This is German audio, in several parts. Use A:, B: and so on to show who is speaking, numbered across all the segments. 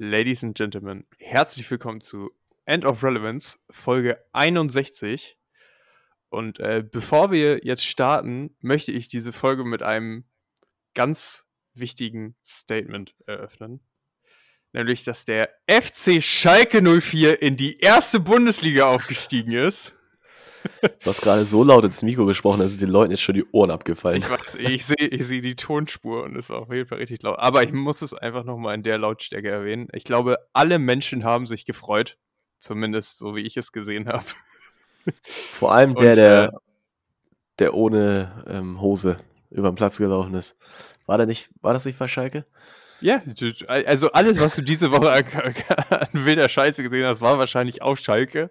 A: Ladies and Gentlemen, herzlich willkommen zu End of Relevance, Folge 61. Und äh, bevor wir jetzt starten, möchte ich diese Folge mit einem ganz wichtigen Statement eröffnen. Nämlich, dass der FC Schalke 04 in die erste Bundesliga aufgestiegen ist.
B: Du hast gerade so laut ins Mikro gesprochen, dass es den Leuten jetzt schon die Ohren abgefallen.
A: Ich weiß, ich sehe ich seh die Tonspur und es war auf jeden Fall richtig laut. Aber ich muss es einfach nochmal in der Lautstärke erwähnen. Ich glaube, alle Menschen haben sich gefreut. Zumindest so, wie ich es gesehen habe.
B: Vor allem der, und, der, äh, der ohne ähm, Hose über den Platz gelaufen ist. War, der nicht, war das nicht bei Schalke?
A: Ja, also alles, was du diese Woche an, an wilder Scheiße gesehen hast, war wahrscheinlich auch Schalke.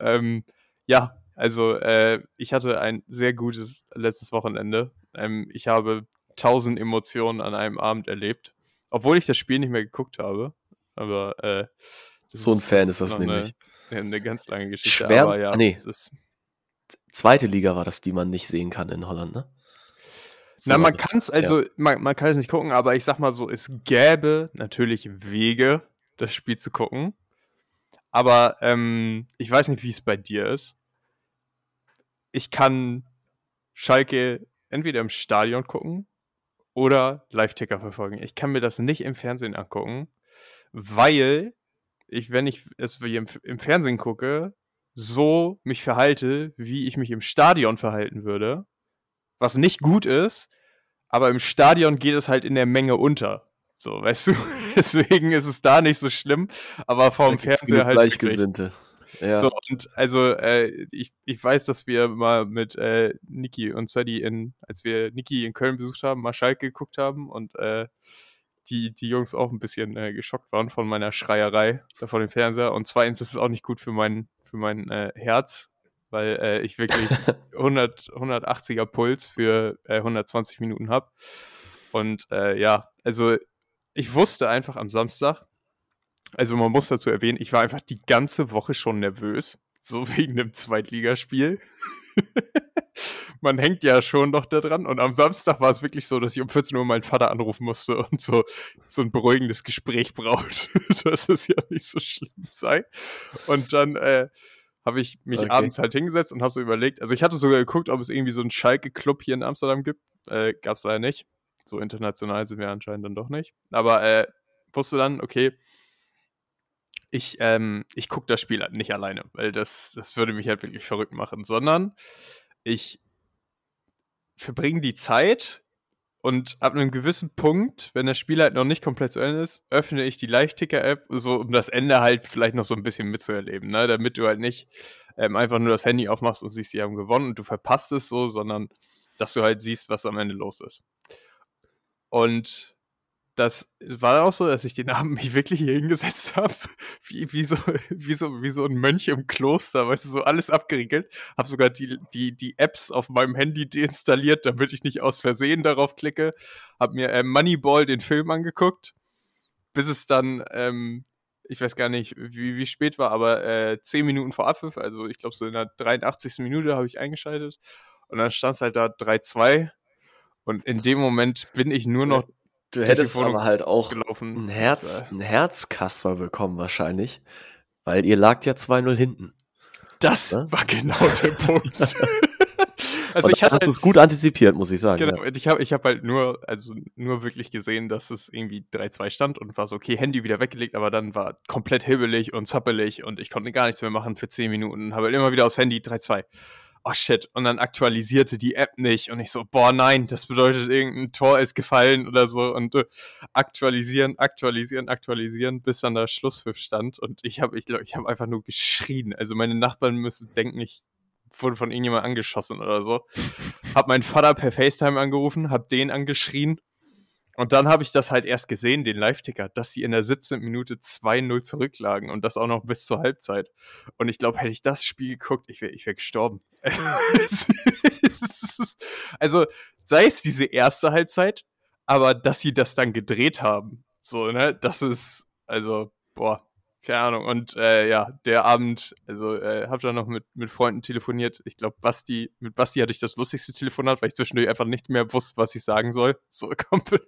A: Ähm, ja, also äh, ich hatte ein sehr gutes letztes Wochenende. Ähm, ich habe tausend Emotionen an einem Abend erlebt, obwohl ich das Spiel nicht mehr geguckt habe. Aber äh,
B: so ein ist, Fan ist das nämlich.
A: Eine, eine, ganz lange Geschichte.
B: Schwer, aber ja, nee. Zweite Liga war das, die man nicht sehen kann in Holland, ne?
A: So Na, man kann es, also ja. man, man kann es nicht gucken, aber ich sag mal so, es gäbe natürlich Wege, das Spiel zu gucken. Aber ähm, ich weiß nicht, wie es bei dir ist ich kann Schalke entweder im Stadion gucken oder Live-Ticker verfolgen. Ich kann mir das nicht im Fernsehen angucken, weil ich, wenn ich es im, im Fernsehen gucke, so mich verhalte, wie ich mich im Stadion verhalten würde. Was nicht gut ist, aber im Stadion geht es halt in der Menge unter. So, weißt du? Deswegen ist es da nicht so schlimm, aber vorm Fernseher halt.
B: Gleichgesinnte. Wirklich.
A: Ja. So, und also äh, ich, ich weiß, dass wir mal mit äh, Niki und Sadie in, als wir Niki in Köln besucht haben, mal Schalke geguckt haben und äh, die, die Jungs auch ein bisschen äh, geschockt waren von meiner Schreierei da vor dem Fernseher. Und zweitens ist es auch nicht gut für mein, für mein äh, Herz, weil äh, ich wirklich 100, 180er Puls für 120 Minuten habe. Und ja, also ich wusste einfach am Samstag, also man muss dazu erwähnen, ich war einfach die ganze Woche schon nervös, so wegen dem Zweitligaspiel. man hängt ja schon noch da dran. Und am Samstag war es wirklich so, dass ich um 14 Uhr meinen Vater anrufen musste und so, so ein beruhigendes Gespräch braucht, dass es ja nicht so schlimm sei. Und dann äh, habe ich mich okay. abends halt hingesetzt und habe so überlegt, also ich hatte sogar geguckt, ob es irgendwie so einen Schalke-Club hier in Amsterdam gibt. Äh, Gab es leider nicht. So international sind wir anscheinend dann doch nicht. Aber äh, wusste dann, okay, ich, ähm, ich gucke das Spiel halt nicht alleine, weil das, das würde mich halt wirklich verrückt machen, sondern ich verbringe die Zeit und ab einem gewissen Punkt, wenn das Spiel halt noch nicht komplett zu Ende ist, öffne ich die Live-Ticker-App, so um das Ende halt vielleicht noch so ein bisschen mitzuerleben, ne? damit du halt nicht ähm, einfach nur das Handy aufmachst und siehst, die haben gewonnen und du verpasst es so, sondern dass du halt siehst, was am Ende los ist. Und das war auch so, dass ich den Abend mich wirklich hier hingesetzt habe, wie, wie, so, wie, so, wie so ein Mönch im Kloster, weißt du, so alles abgeriegelt. Habe sogar die, die, die Apps auf meinem Handy deinstalliert, damit ich nicht aus Versehen darauf klicke. Habe mir äh, Moneyball, den Film, angeguckt, bis es dann, ähm, ich weiß gar nicht, wie, wie spät war, aber äh, 10 Minuten vor Abpfiff, also ich glaube so in der 83. Minute habe ich eingeschaltet. Und dann stand es halt da 3-2. Und in dem Moment bin ich nur noch
B: Du hättest aber halt auch gelaufen. ein Herz, äh, ein Herzkasper bekommen wahrscheinlich, weil ihr lagt ja 2-0 hinten.
A: Das ja? war genau der Punkt.
B: also ich hatte hast halt, es gut antizipiert, muss ich sagen.
A: Genau, ja. ich habe ich hab halt nur, also nur wirklich gesehen, dass es irgendwie 3-2 stand und war so, okay, Handy wieder weggelegt, aber dann war komplett hibbelig und zappelig und ich konnte gar nichts mehr machen für 10 Minuten. Habe halt immer wieder aufs Handy 3-2 oh shit, und dann aktualisierte die App nicht und ich so, boah, nein, das bedeutet, irgendein Tor ist gefallen oder so und äh, aktualisieren, aktualisieren, aktualisieren, bis dann der Schlusspfiff stand und ich habe, ich glaube, ich habe einfach nur geschrien. Also meine Nachbarn müssen denken, ich wurde von irgendjemand angeschossen oder so. hab meinen Vater per FaceTime angerufen, hab den angeschrien und dann habe ich das halt erst gesehen, den Live-Ticker, dass sie in der 17. Minute 2-0 zurücklagen und das auch noch bis zur Halbzeit. Und ich glaube, hätte ich das Spiel geguckt, ich wäre ich wär gestorben. also, sei es diese erste Halbzeit, aber dass sie das dann gedreht haben, so, ne, das ist, also, boah, keine Ahnung. Und äh, ja, der Abend, also äh, habe dann noch mit, mit Freunden telefoniert. Ich glaube, Basti, mit Basti hatte ich das lustigste Telefonat, weil ich zwischendurch einfach nicht mehr wusste, was ich sagen soll. So komplett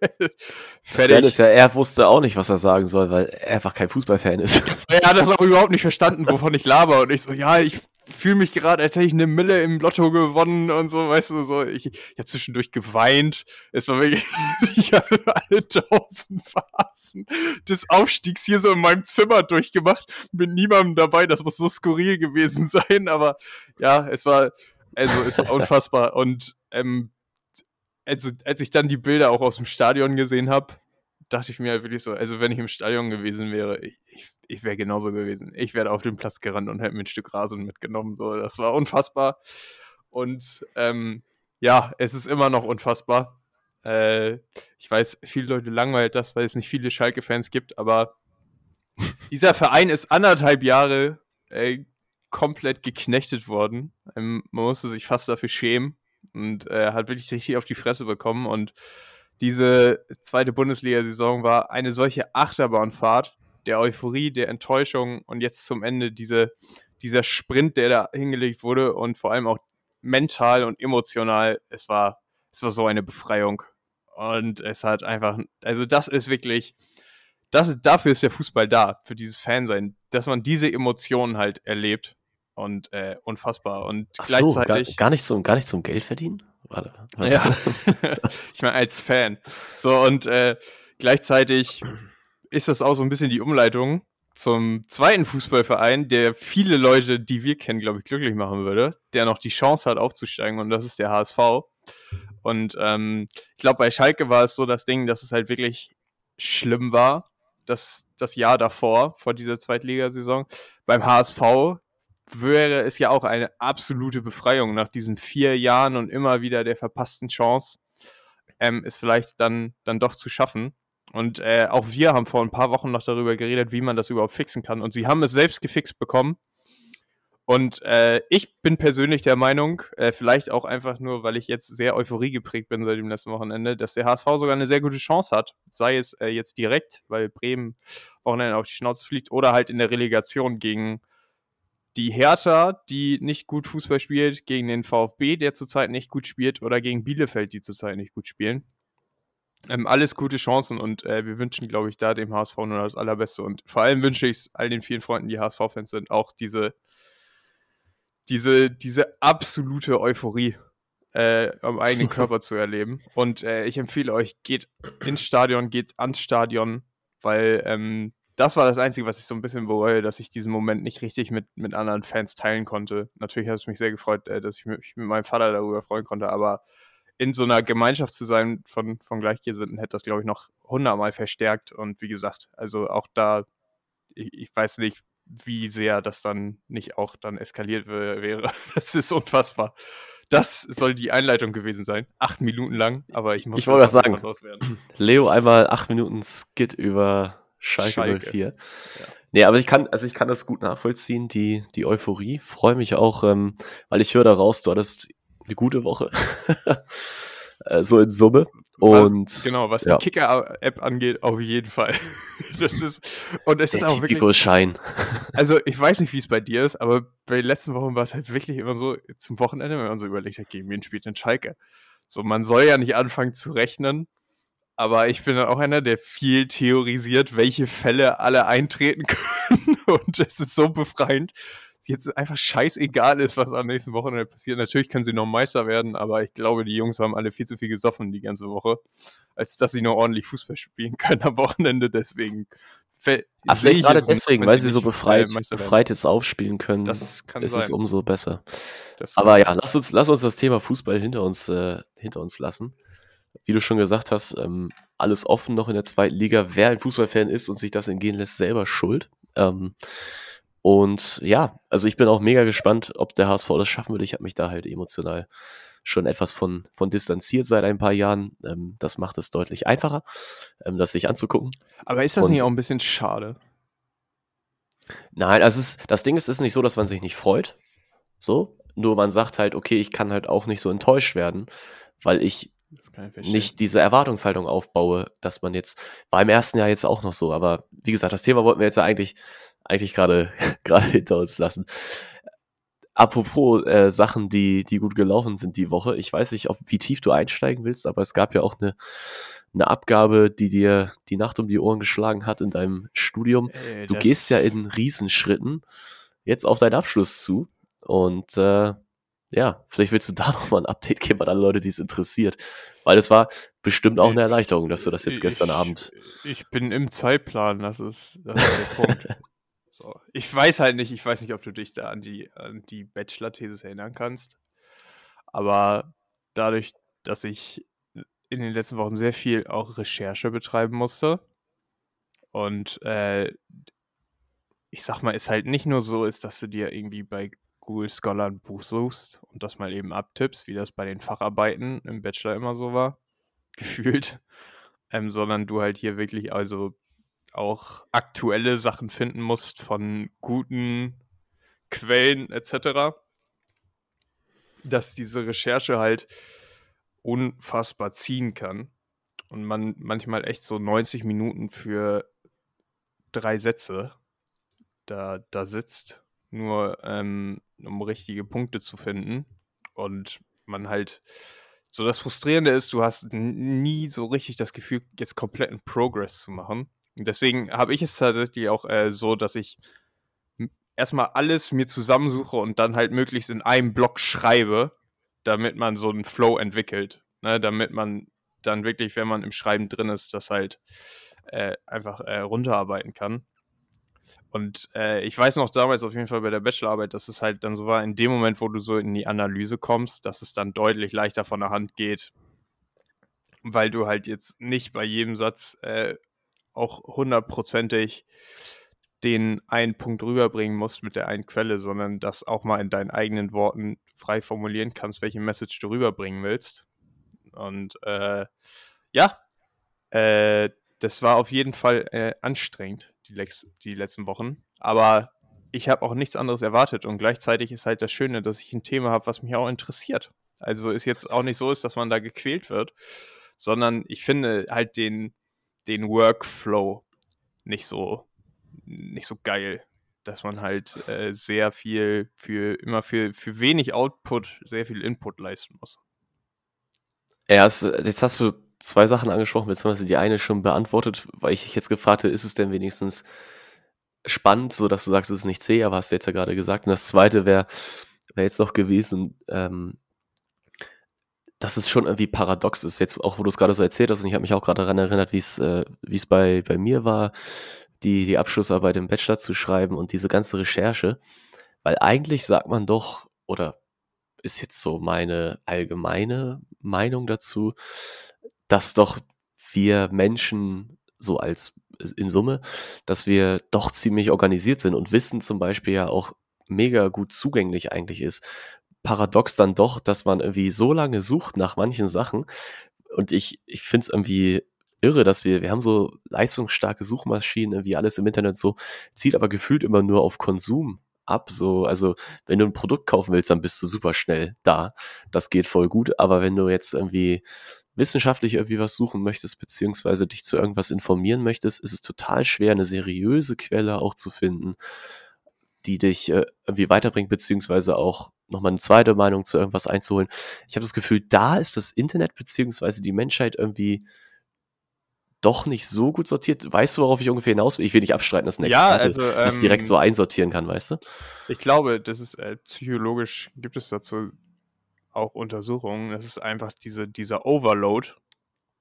B: fertig. Das ist ja, er wusste auch nicht, was er sagen soll, weil er einfach kein Fußballfan ist.
A: Er hat das auch überhaupt nicht verstanden, wovon ich laber. Und ich so, ja, ich fühle mich gerade, als hätte ich eine Mille im Lotto gewonnen und so, weißt du, so. Ich, ich habe zwischendurch geweint. Es war wirklich, ich habe alle tausend Phasen des Aufstiegs hier so in meinem Zimmer durchgemacht, mit niemandem dabei. Das muss so skurril gewesen sein, aber ja, es war, also es war unfassbar. Und ähm, also, als ich dann die Bilder auch aus dem Stadion gesehen habe, dachte ich mir halt wirklich so, also wenn ich im Stadion gewesen wäre, ich, ich, ich wäre genauso gewesen. Ich wäre auf den Platz gerannt und hätte mir ein Stück Rasen mitgenommen. So, das war unfassbar. Und ähm, ja, es ist immer noch unfassbar. Äh, ich weiß, viele Leute langweilt das, weil es nicht viele Schalke-Fans gibt, aber dieser Verein ist anderthalb Jahre äh, komplett geknechtet worden. Ähm, man musste sich fast dafür schämen und äh, hat wirklich richtig auf die Fresse bekommen und diese zweite Bundesliga-Saison war eine solche Achterbahnfahrt der Euphorie, der Enttäuschung und jetzt zum Ende diese, dieser Sprint, der da hingelegt wurde und vor allem auch mental und emotional, es war, es war so eine Befreiung. Und es hat einfach, also das ist wirklich, das ist, dafür ist der Fußball da, für dieses Fansein, dass man diese Emotionen halt erlebt und äh, unfassbar und
B: Ach gleichzeitig so, gar, gar nicht zum gar nicht zum Geld verdienen. Warte,
A: was? Ja. ich meine, als Fan. So, und äh, gleichzeitig ist das auch so ein bisschen die Umleitung zum zweiten Fußballverein, der viele Leute, die wir kennen, glaube ich, glücklich machen würde, der noch die Chance hat, aufzusteigen, und das ist der HSV. Und ähm, ich glaube, bei Schalke war es so das Ding, dass es halt wirklich schlimm war, das, das Jahr davor, vor dieser Zweitligasaison. Beim HSV wäre es ja auch eine absolute Befreiung nach diesen vier Jahren und immer wieder der verpassten Chance, ähm, es vielleicht dann, dann doch zu schaffen. Und äh, auch wir haben vor ein paar Wochen noch darüber geredet, wie man das überhaupt fixen kann. Und sie haben es selbst gefixt bekommen. Und äh, ich bin persönlich der Meinung, äh, vielleicht auch einfach nur, weil ich jetzt sehr Euphorie geprägt bin seit dem letzten Wochenende, dass der HSV sogar eine sehr gute Chance hat. Sei es äh, jetzt direkt, weil Bremen Wochenende auf die Schnauze fliegt, oder halt in der Relegation gegen die Hertha, die nicht gut Fußball spielt, gegen den VfB, der zurzeit nicht gut spielt, oder gegen Bielefeld, die zurzeit nicht gut spielen. Ähm, alles gute Chancen und äh, wir wünschen, glaube ich, da dem HSV nur das Allerbeste. Und vor allem wünsche ich es all den vielen Freunden, die HSV-Fans sind, auch diese, diese, diese absolute Euphorie äh, am eigenen Körper zu erleben. Und äh, ich empfehle euch, geht ins Stadion, geht ans Stadion, weil ähm, das war das Einzige, was ich so ein bisschen bereue, dass ich diesen Moment nicht richtig mit, mit anderen Fans teilen konnte. Natürlich hat es mich sehr gefreut, äh, dass ich mich mit meinem Vater darüber freuen konnte, aber in so einer Gemeinschaft zu sein von, von Gleichgesinnten hätte das, glaube ich, noch hundertmal verstärkt. Und wie gesagt, also auch da, ich, ich weiß nicht, wie sehr das dann nicht auch dann eskaliert wäre. Das ist unfassbar. Das soll die Einleitung gewesen sein. Acht Minuten lang, aber ich muss
B: ich wollte was sagen. Leo einmal acht Minuten Skit über Schalke, Schalke. 04. Ja. Nee, aber ich kann, also ich kann das gut nachvollziehen, die, die Euphorie. Freue mich auch, ähm, weil ich höre da raus, du hattest eine gute Woche. Äh, so in Summe. Und
A: genau, was ja. die Kicker-App angeht, auf jeden Fall. das ist, und es
B: Der
A: ist auch
B: wirklich. Schein.
A: Also, ich weiß nicht, wie es bei dir ist, aber bei den letzten Wochen war es halt wirklich immer so zum Wochenende, wenn man so überlegt hat, gegen wen spielt denn Schalke? So, man soll ja nicht anfangen zu rechnen, aber ich bin dann auch einer, der viel theorisiert, welche Fälle alle eintreten können. Und es ist so befreiend, jetzt einfach scheißegal ist, was am nächsten Wochenende passiert. Natürlich können sie noch Meister werden, aber ich glaube, die Jungs haben alle viel zu viel gesoffen die ganze Woche, als dass sie noch ordentlich Fußball spielen können am Wochenende. Deswegen
B: Ach, vielleicht gerade deswegen, weil sie so befreit, befreit jetzt aufspielen können,
A: das kann
B: ist
A: sein.
B: es umso besser. Aber ja, lass uns, lass uns das Thema Fußball hinter uns, äh, hinter uns lassen wie du schon gesagt hast, ähm, alles offen noch in der zweiten Liga. Wer ein Fußballfan ist und sich das entgehen lässt, selber schuld. Ähm, und ja, also ich bin auch mega gespannt, ob der HSV das schaffen wird. Ich habe mich da halt emotional schon etwas von, von distanziert seit ein paar Jahren. Ähm, das macht es deutlich einfacher, ähm, das sich anzugucken.
A: Aber ist das und, nicht auch ein bisschen schade?
B: Nein, also ist, das Ding ist, es ist nicht so, dass man sich nicht freut. So, nur man sagt halt, okay, ich kann halt auch nicht so enttäuscht werden, weil ich nicht diese Erwartungshaltung aufbaue, dass man jetzt, war im ersten Jahr jetzt auch noch so, aber wie gesagt, das Thema wollten wir jetzt ja eigentlich, eigentlich gerade, gerade hinter uns lassen. Apropos äh, Sachen, die, die gut gelaufen sind die Woche. Ich weiß nicht, ob, wie tief du einsteigen willst, aber es gab ja auch eine, eine Abgabe, die dir die Nacht um die Ohren geschlagen hat in deinem Studium. Äh, du gehst ja in Riesenschritten jetzt auf deinen Abschluss zu. Und äh, ja, vielleicht willst du da nochmal ein Update geben an alle Leute, die es interessiert. Weil es war bestimmt auch eine Erleichterung, dass du das jetzt gestern
A: ich,
B: Abend.
A: Ich bin im Zeitplan, das ist, das ist der Punkt. So. Ich weiß halt nicht, ich weiß nicht, ob du dich da an die, an die Bachelor-Thesis erinnern kannst. Aber dadurch, dass ich in den letzten Wochen sehr viel auch Recherche betreiben musste und äh, ich sag mal, es halt nicht nur so ist, dass du dir irgendwie bei Google Scholar ein Buch suchst und das mal eben abtippst, wie das bei den Facharbeiten im Bachelor immer so war, gefühlt, ähm, sondern du halt hier wirklich also auch aktuelle Sachen finden musst von guten Quellen etc., dass diese Recherche halt unfassbar ziehen kann und man manchmal echt so 90 Minuten für drei Sätze da, da sitzt, nur ähm, um richtige Punkte zu finden und man halt so das Frustrierende ist, du hast nie so richtig das Gefühl, jetzt kompletten Progress zu machen. Deswegen habe ich es tatsächlich auch äh, so, dass ich erstmal alles mir zusammensuche und dann halt möglichst in einem Block schreibe, damit man so einen Flow entwickelt. Ne? Damit man dann wirklich, wenn man im Schreiben drin ist, das halt äh, einfach äh, runterarbeiten kann. Und äh, ich weiß noch damals auf jeden Fall bei der Bachelorarbeit, dass es halt dann so war, in dem Moment, wo du so in die Analyse kommst, dass es dann deutlich leichter von der Hand geht, weil du halt jetzt nicht bei jedem Satz äh, auch hundertprozentig den einen Punkt rüberbringen musst mit der einen Quelle, sondern das auch mal in deinen eigenen Worten frei formulieren kannst, welche Message du rüberbringen willst. Und äh, ja, äh, das war auf jeden Fall äh, anstrengend, die, Lex die letzten Wochen. Aber ich habe auch nichts anderes erwartet und gleichzeitig ist halt das Schöne, dass ich ein Thema habe, was mich auch interessiert. Also ist jetzt auch nicht so ist, dass man da gequält wird, sondern ich finde halt den, den Workflow nicht so, nicht so geil. Dass man halt äh, sehr viel für immer für, für wenig Output sehr viel Input leisten muss.
B: Ja, jetzt hast du zwei Sachen angesprochen, beziehungsweise die eine schon beantwortet, weil ich dich jetzt gefragt habe, ist es denn wenigstens spannend, so dass du sagst, es ist nicht zäh, aber hast du jetzt ja gerade gesagt. Und das zweite wäre wär jetzt noch gewesen, ähm, dass es schon irgendwie paradox ist, jetzt auch wo du es gerade so erzählt hast, und ich habe mich auch gerade daran erinnert, wie es äh, wie es bei, bei mir war, die, die Abschlussarbeit im Bachelor zu schreiben und diese ganze Recherche, weil eigentlich sagt man doch, oder ist jetzt so meine allgemeine Meinung dazu, dass doch wir Menschen so als in Summe, dass wir doch ziemlich organisiert sind und Wissen zum Beispiel ja auch mega gut zugänglich eigentlich ist paradox dann doch, dass man irgendwie so lange sucht nach manchen Sachen. Und ich, ich finde es irgendwie irre, dass wir, wir haben so leistungsstarke Suchmaschinen, irgendwie alles im Internet so, zieht aber gefühlt immer nur auf Konsum ab. So, also wenn du ein Produkt kaufen willst, dann bist du super schnell da. Das geht voll gut. Aber wenn du jetzt irgendwie wissenschaftlich irgendwie was suchen möchtest, beziehungsweise dich zu irgendwas informieren möchtest, ist es total schwer, eine seriöse Quelle auch zu finden, die dich äh, irgendwie weiterbringt, beziehungsweise auch nochmal eine zweite Meinung zu irgendwas einzuholen. Ich habe das Gefühl, da ist das Internet beziehungsweise die Menschheit irgendwie doch nicht so gut sortiert. Weißt du, worauf ich ungefähr hinaus will? Ich will nicht abstreiten, dass ein
A: ja, also, ähm,
B: das direkt so einsortieren kann, weißt du?
A: Ich glaube, das ist äh, psychologisch, gibt es dazu auch Untersuchungen. Das ist einfach diese, dieser Overload,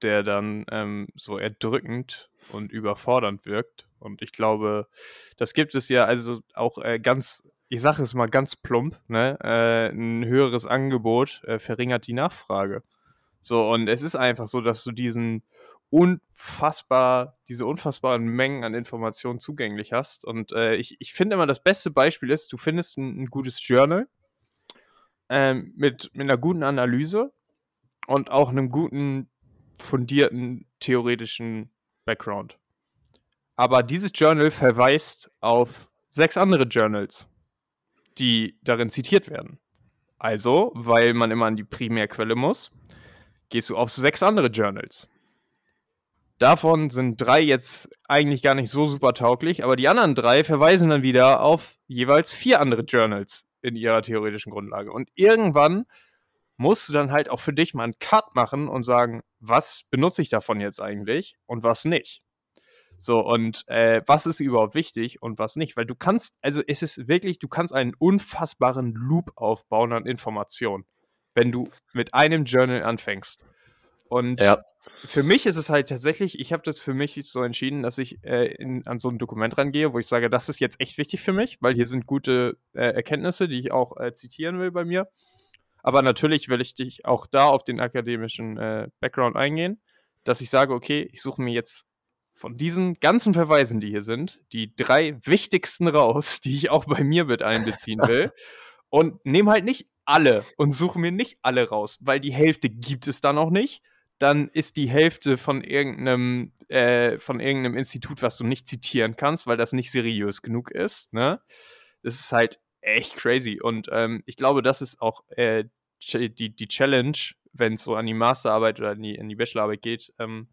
A: der dann ähm, so erdrückend und überfordernd wirkt. Und ich glaube, das gibt es ja also auch äh, ganz ich sage es mal ganz plump, ne, äh, ein höheres Angebot äh, verringert die Nachfrage. So, und es ist einfach so, dass du diesen unfassbar, diese unfassbaren Mengen an Informationen zugänglich hast. Und äh, ich, ich finde immer, das beste Beispiel ist, du findest ein, ein gutes Journal ähm, mit, mit einer guten Analyse und auch einem guten, fundierten theoretischen Background. Aber dieses Journal verweist auf sechs andere Journals die darin zitiert werden. Also, weil man immer an die Primärquelle muss, gehst du auf sechs andere Journals. Davon sind drei jetzt eigentlich gar nicht so super tauglich, aber die anderen drei verweisen dann wieder auf jeweils vier andere Journals in ihrer theoretischen Grundlage. Und irgendwann musst du dann halt auch für dich mal einen Cut machen und sagen, was benutze ich davon jetzt eigentlich und was nicht. So, und äh, was ist überhaupt wichtig und was nicht? Weil du kannst, also es ist wirklich, du kannst einen unfassbaren Loop aufbauen an Informationen, wenn du mit einem Journal anfängst. Und ja. Für mich ist es halt tatsächlich, ich habe das für mich so entschieden, dass ich äh, in, an so ein Dokument rangehe, wo ich sage, das ist jetzt echt wichtig für mich, weil hier sind gute äh, Erkenntnisse, die ich auch äh, zitieren will bei mir. Aber natürlich will ich dich auch da auf den akademischen äh, Background eingehen, dass ich sage, okay, ich suche mir jetzt von diesen ganzen Verweisen, die hier sind, die drei wichtigsten raus, die ich auch bei mir mit einbeziehen will. und nehme halt nicht alle und suche mir nicht alle raus, weil die Hälfte gibt es da noch nicht. Dann ist die Hälfte von irgendeinem, äh, von irgendeinem Institut, was du nicht zitieren kannst, weil das nicht seriös genug ist. Ne? Das ist halt echt crazy. Und ähm, ich glaube, das ist auch äh, die, die Challenge, wenn es so an die Masterarbeit oder an die, an die Bachelorarbeit geht. Ähm,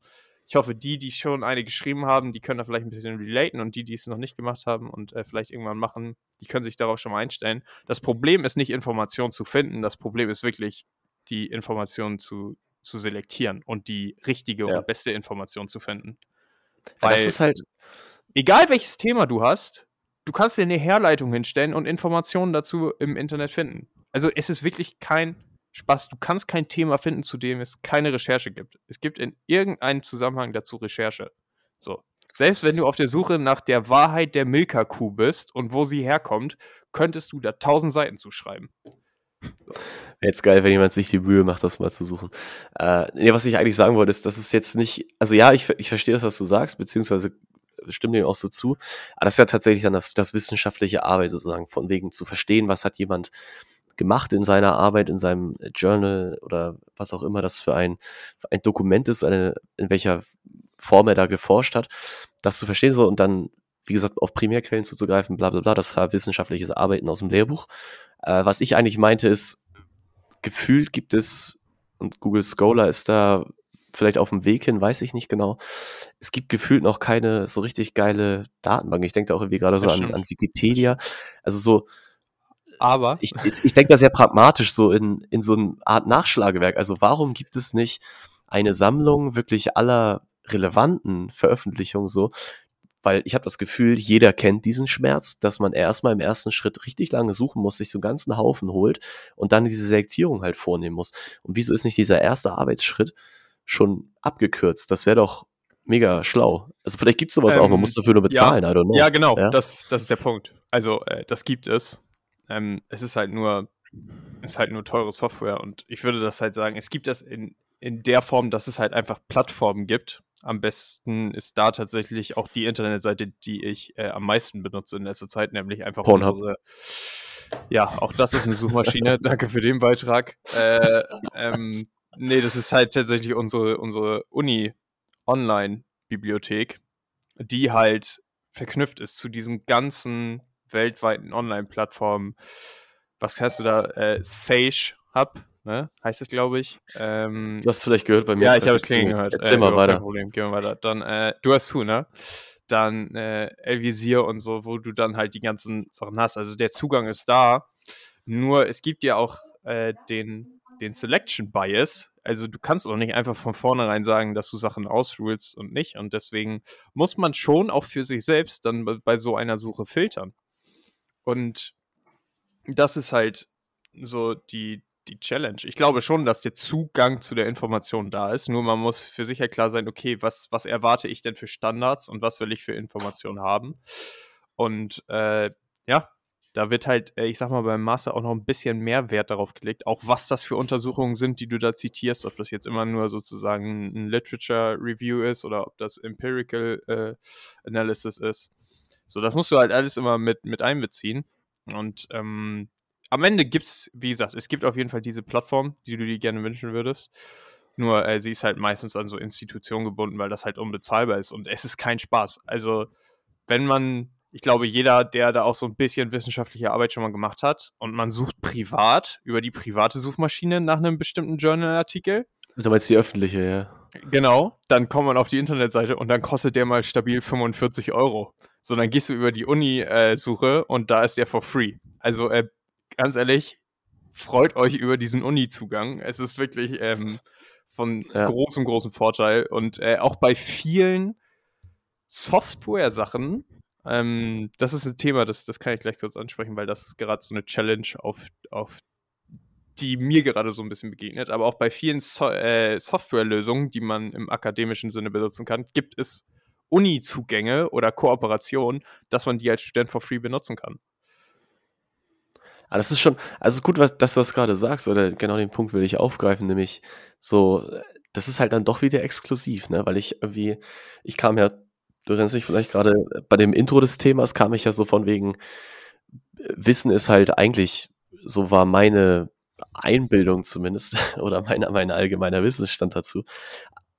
A: ich hoffe, die, die schon eine geschrieben haben, die können da vielleicht ein bisschen relaten und die, die es noch nicht gemacht haben und äh, vielleicht irgendwann machen, die können sich darauf schon mal einstellen. Das Problem ist nicht, Informationen zu finden, das Problem ist wirklich, die Informationen zu, zu selektieren und die richtige ja. und beste Information zu finden.
B: Weil, das ist halt.
A: Egal welches Thema du hast, du kannst dir eine Herleitung hinstellen und Informationen dazu im Internet finden. Also es ist wirklich kein Spaß. Du kannst kein Thema finden, zu dem es keine Recherche gibt. Es gibt in irgendeinem Zusammenhang dazu Recherche. So. Selbst wenn du auf der Suche nach der Wahrheit der Milka-Kuh bist und wo sie herkommt, könntest du da tausend Seiten zuschreiben.
B: Wäre jetzt geil, wenn jemand sich die Mühe macht, das mal zu suchen. Äh, nee, was ich eigentlich sagen wollte, ist, dass es jetzt nicht, also ja, ich, ich verstehe das, was du sagst, beziehungsweise stimme dem auch so zu, aber das ist ja tatsächlich dann das, das wissenschaftliche Arbeit sozusagen, von wegen zu verstehen, was hat jemand gemacht in seiner Arbeit, in seinem Journal oder was auch immer das für ein, für ein Dokument ist, eine, in welcher Form er da geforscht hat, das zu verstehen so und dann, wie gesagt, auf Primärquellen zuzugreifen, bla bla bla, das war wissenschaftliches Arbeiten aus dem Lehrbuch. Äh, was ich eigentlich meinte ist, gefühlt gibt es, und Google Scholar ist da vielleicht auf dem Weg hin, weiß ich nicht genau. Es gibt gefühlt noch keine so richtig geile Datenbank. Ich denke da auch irgendwie gerade so an, an Wikipedia. Also so,
A: aber.
B: Ich, ich, ich denke da sehr pragmatisch so in, in so eine Art Nachschlagewerk. Also warum gibt es nicht eine Sammlung wirklich aller relevanten Veröffentlichungen so? Weil ich habe das Gefühl, jeder kennt diesen Schmerz, dass man erstmal im ersten Schritt richtig lange suchen muss, sich so einen ganzen Haufen holt und dann diese Selektierung halt vornehmen muss. Und wieso ist nicht dieser erste Arbeitsschritt schon abgekürzt? Das wäre doch mega schlau. Also vielleicht gibt es sowas ähm, auch, man muss dafür nur bezahlen,
A: ja,
B: I don't know.
A: Ja, genau, ja? Das, das ist der Punkt. Also äh, das gibt es. Ähm, es ist halt nur, ist halt nur teure Software und ich würde das halt sagen, es gibt das in, in der Form, dass es halt einfach Plattformen gibt. Am besten ist da tatsächlich auch die Internetseite, die ich äh, am meisten benutze in letzter Zeit, nämlich einfach
B: Pornhub. unsere.
A: Ja, auch das ist eine Suchmaschine. Danke für den Beitrag. Äh, ähm, nee, das ist halt tatsächlich unsere, unsere Uni-Online-Bibliothek, die halt verknüpft ist zu diesen ganzen weltweiten Online-Plattformen. Was hast du da? Äh, Sage Hub, ne? heißt es, glaube ich. Ähm,
B: du hast vielleicht gehört bei mir.
A: Ja, ich habe es klingen gehört.
B: Erzähl äh, mal weiter.
A: Problem. Gehen wir weiter. Dann, äh, du hast zu, ne? Dann äh, Elvisier und so, wo du dann halt die ganzen Sachen hast. Also der Zugang ist da. Nur es gibt ja auch äh, den, den Selection Bias, also du kannst auch nicht einfach von vornherein sagen, dass du Sachen ausrulst und nicht. Und deswegen muss man schon auch für sich selbst dann bei so einer Suche filtern. Und das ist halt so die, die Challenge. Ich glaube schon, dass der Zugang zu der Information da ist. Nur man muss für sich ja klar sein, okay, was, was erwarte ich denn für Standards und was will ich für Informationen haben? Und äh, ja, da wird halt, äh, ich sag mal, beim Master auch noch ein bisschen mehr Wert darauf gelegt, auch was das für Untersuchungen sind, die du da zitierst, ob das jetzt immer nur sozusagen ein Literature Review ist oder ob das Empirical äh, Analysis ist. So, das musst du halt alles immer mit, mit einbeziehen. Und ähm, am Ende gibt es, wie gesagt, es gibt auf jeden Fall diese Plattform, die du dir gerne wünschen würdest. Nur äh, sie ist halt meistens an so Institutionen gebunden, weil das halt unbezahlbar ist. Und es ist kein Spaß. Also, wenn man, ich glaube, jeder, der da auch so ein bisschen wissenschaftliche Arbeit schon mal gemacht hat und man sucht privat über die private Suchmaschine nach einem bestimmten Journal-Artikel,
B: Du meinst die öffentliche, ja.
A: Genau, dann kommt man auf die Internetseite und dann kostet der mal stabil 45 Euro. So, dann gehst du über die Uni-Suche äh, und da ist der for free. Also, äh, ganz ehrlich, freut euch über diesen Uni-Zugang. Es ist wirklich ähm, von ja. großem, großem Vorteil. Und äh, auch bei vielen Software-Sachen, ähm, das ist ein Thema, das, das kann ich gleich kurz ansprechen, weil das ist gerade so eine Challenge, auf, auf die mir gerade so ein bisschen begegnet. Aber auch bei vielen so äh, Softwarelösungen, die man im akademischen Sinne benutzen kann, gibt es Uni-Zugänge oder Kooperationen, dass man die als Student for free benutzen kann.
B: Aber das ist schon, also gut, was, dass du das gerade sagst, oder genau den Punkt will ich aufgreifen, nämlich so, das ist halt dann doch wieder exklusiv, ne? Weil ich irgendwie, ich kam ja, du erinnerst dich vielleicht gerade bei dem Intro des Themas, kam ich ja so von wegen, Wissen ist halt eigentlich, so war meine Einbildung zumindest, oder mein, mein allgemeiner Wissensstand dazu,